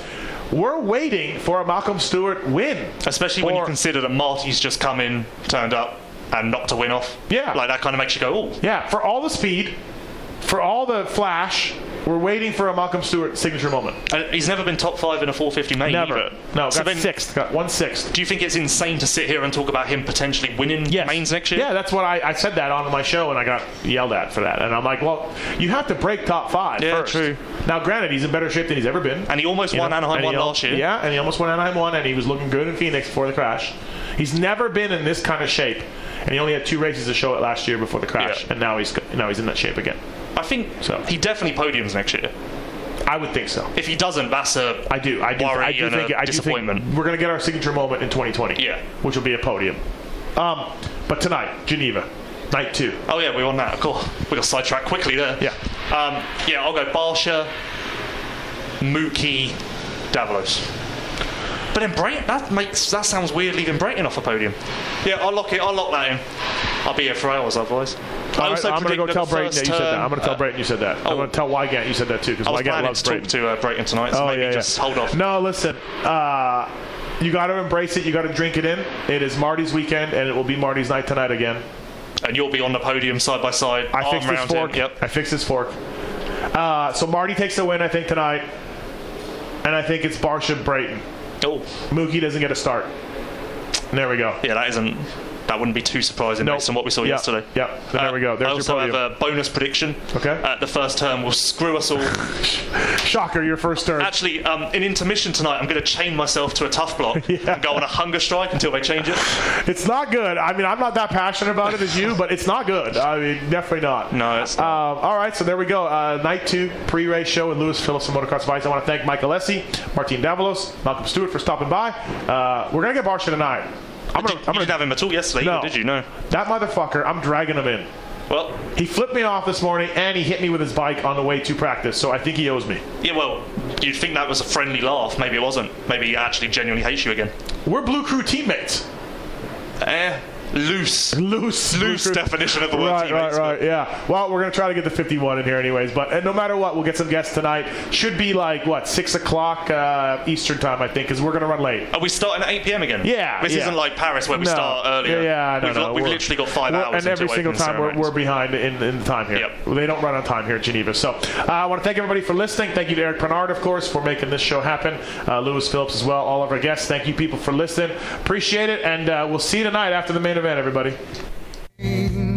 [SPEAKER 1] We're waiting for a Malcolm Stewart win.
[SPEAKER 5] Especially when
[SPEAKER 1] Or-
[SPEAKER 5] you consider that Marty's just come in, turned up, and knocked a win off.
[SPEAKER 1] Yeah.
[SPEAKER 5] Like that kind of makes you go, oh.
[SPEAKER 1] Yeah, for all the speed, for all the flash, we're waiting for a Malcolm Stewart signature moment.
[SPEAKER 5] And he's never been top five in a 450 main
[SPEAKER 1] Never.
[SPEAKER 5] either.
[SPEAKER 1] No,
[SPEAKER 5] So
[SPEAKER 1] got
[SPEAKER 5] then,
[SPEAKER 1] sixth. Got one sixth.
[SPEAKER 5] Do you think it's insane to sit here and talk about him potentially winning
[SPEAKER 1] Yes.
[SPEAKER 5] mains next year?
[SPEAKER 1] Yeah, that's what I, I said that on my show, and I got yelled at for that. And I'm like, well, you have to break top five
[SPEAKER 5] Yeah,
[SPEAKER 1] first.
[SPEAKER 5] true.
[SPEAKER 1] Now, granted, he's in better shape than he's ever been.
[SPEAKER 5] And he almost
[SPEAKER 1] You
[SPEAKER 5] won
[SPEAKER 1] know,
[SPEAKER 5] Anaheim
[SPEAKER 1] and
[SPEAKER 5] one last year.
[SPEAKER 1] Yeah, and he almost won Anaheim one, and he was looking good in Phoenix before the crash. He's never been in this kind of shape, and he only had two races to show it last year before the crash,
[SPEAKER 5] Yeah.
[SPEAKER 1] and now he's now he's in that shape again.
[SPEAKER 5] I think
[SPEAKER 1] So.
[SPEAKER 5] he definitely podiums next year.
[SPEAKER 1] I would think so.
[SPEAKER 5] If he doesn't, that's a
[SPEAKER 1] I do. I do. I do think. I do think
[SPEAKER 5] disappointment.
[SPEAKER 1] we're going to get our signature moment in 2020.
[SPEAKER 5] Yeah.
[SPEAKER 1] Which will be a podium. Um, but tonight, Geneva, night two.
[SPEAKER 5] Oh yeah, we won that. Cool. We got sidetracked quickly there.
[SPEAKER 1] Yeah.
[SPEAKER 5] Um, yeah, I'll go Barcia, Mookie, Davalos. But then Brayton, that makes that sounds weird leaving Brayton off a podium. Yeah, I'll lock it. I'll lock that in. I'll be here for hours otherwise. I also
[SPEAKER 1] right, I'm going to go tell Brayton that you said that. I'm going to tell
[SPEAKER 5] uh,
[SPEAKER 1] Brayton you said that. I'm
[SPEAKER 5] oh.
[SPEAKER 1] going to tell Wygant you said that too because Wygant loves
[SPEAKER 5] to
[SPEAKER 1] Brayton.
[SPEAKER 5] to uh, Brayton tonight, so
[SPEAKER 1] Oh,
[SPEAKER 5] maybe
[SPEAKER 1] yeah,
[SPEAKER 5] just hold off.
[SPEAKER 1] No, listen. Uh, you got to embrace it. You got to drink it in. It is Marty's weekend, and it will be Marty's night tonight again.
[SPEAKER 5] And you'll be on the podium side by side,
[SPEAKER 1] I fixed his fork.
[SPEAKER 5] Yep.
[SPEAKER 1] I fixed his fork. Uh, so Marty takes the win, I think, tonight. And I think it's Barcia Brayton.
[SPEAKER 5] Oh,
[SPEAKER 1] Mookie doesn't get a start. There we go.
[SPEAKER 5] yeah, that isn't. That wouldn't be too surprising
[SPEAKER 1] Nope.
[SPEAKER 5] based on what we saw
[SPEAKER 1] Yeah,
[SPEAKER 5] yesterday.
[SPEAKER 1] Yeah, there
[SPEAKER 5] Uh,
[SPEAKER 1] we go.
[SPEAKER 5] I
[SPEAKER 1] There's
[SPEAKER 5] also
[SPEAKER 1] your
[SPEAKER 5] have
[SPEAKER 1] podium.
[SPEAKER 5] a bonus prediction.
[SPEAKER 1] Okay.
[SPEAKER 5] Uh, the first term will screw us all.
[SPEAKER 1] Shocker, your first turn.
[SPEAKER 5] Actually, um, in intermission tonight, I'm going to chain myself to a tough block
[SPEAKER 1] Yeah.
[SPEAKER 5] and go on a hunger strike until they change it.
[SPEAKER 1] It's not good. I mean, I'm not that passionate about it as you, but it's not good. I mean, definitely not.
[SPEAKER 5] No, it's not.
[SPEAKER 1] Um, all right, so there we go. Uh, night two pre-race show with Lewis Phillips and Motocross Vice. I want to thank Mike Alessi, Martin Davalos, Malcolm Stewart for stopping by. Uh, we're gonna get Barcia tonight. I'm gonna,
[SPEAKER 5] you
[SPEAKER 1] I'm
[SPEAKER 5] didn't
[SPEAKER 1] gonna
[SPEAKER 5] have him at all yesterday,
[SPEAKER 1] No.
[SPEAKER 5] did you? No.
[SPEAKER 1] that motherfucker. I'm dragging him in.
[SPEAKER 5] Well,
[SPEAKER 1] He flipped me off this morning, and he hit me with his bike on the way to practice. So I think he owes me.
[SPEAKER 5] yeah, well, you'd think that was a friendly laugh. Maybe it wasn't. Maybe he actually genuinely hates you again.
[SPEAKER 1] We're Blue Crew teammates.
[SPEAKER 5] Eh, loose.
[SPEAKER 1] Loose,
[SPEAKER 5] Loose definition of the word
[SPEAKER 1] Right, right,
[SPEAKER 5] teammates, but-
[SPEAKER 1] right. Yeah. Well, we're gonna try to get the 51 in here, anyways. But no matter what, we'll get some guests tonight. Should be like what six o'clock uh, Eastern time, I think, because we're gonna run late.
[SPEAKER 5] Are we starting at 8 p.m. again?
[SPEAKER 1] Yeah,
[SPEAKER 5] This
[SPEAKER 1] yeah.
[SPEAKER 5] isn't like Paris where we
[SPEAKER 1] No.
[SPEAKER 5] start earlier.
[SPEAKER 1] Yeah, yeah, no,
[SPEAKER 5] we've,
[SPEAKER 1] no,
[SPEAKER 5] got- we've literally got 5 hours
[SPEAKER 1] and every single time we're, we're behind in, in the time here.
[SPEAKER 5] Yep.
[SPEAKER 1] They don't run on time here at Geneva. So uh, I want to thank everybody for listening. Thank you to Eric Pernard, of course, for making this show happen. Uh, Lewis Phillips as well. All of our guests. Thank you, people, for listening. Appreciate it, and uh, we'll see you tonight after the main event, everybody.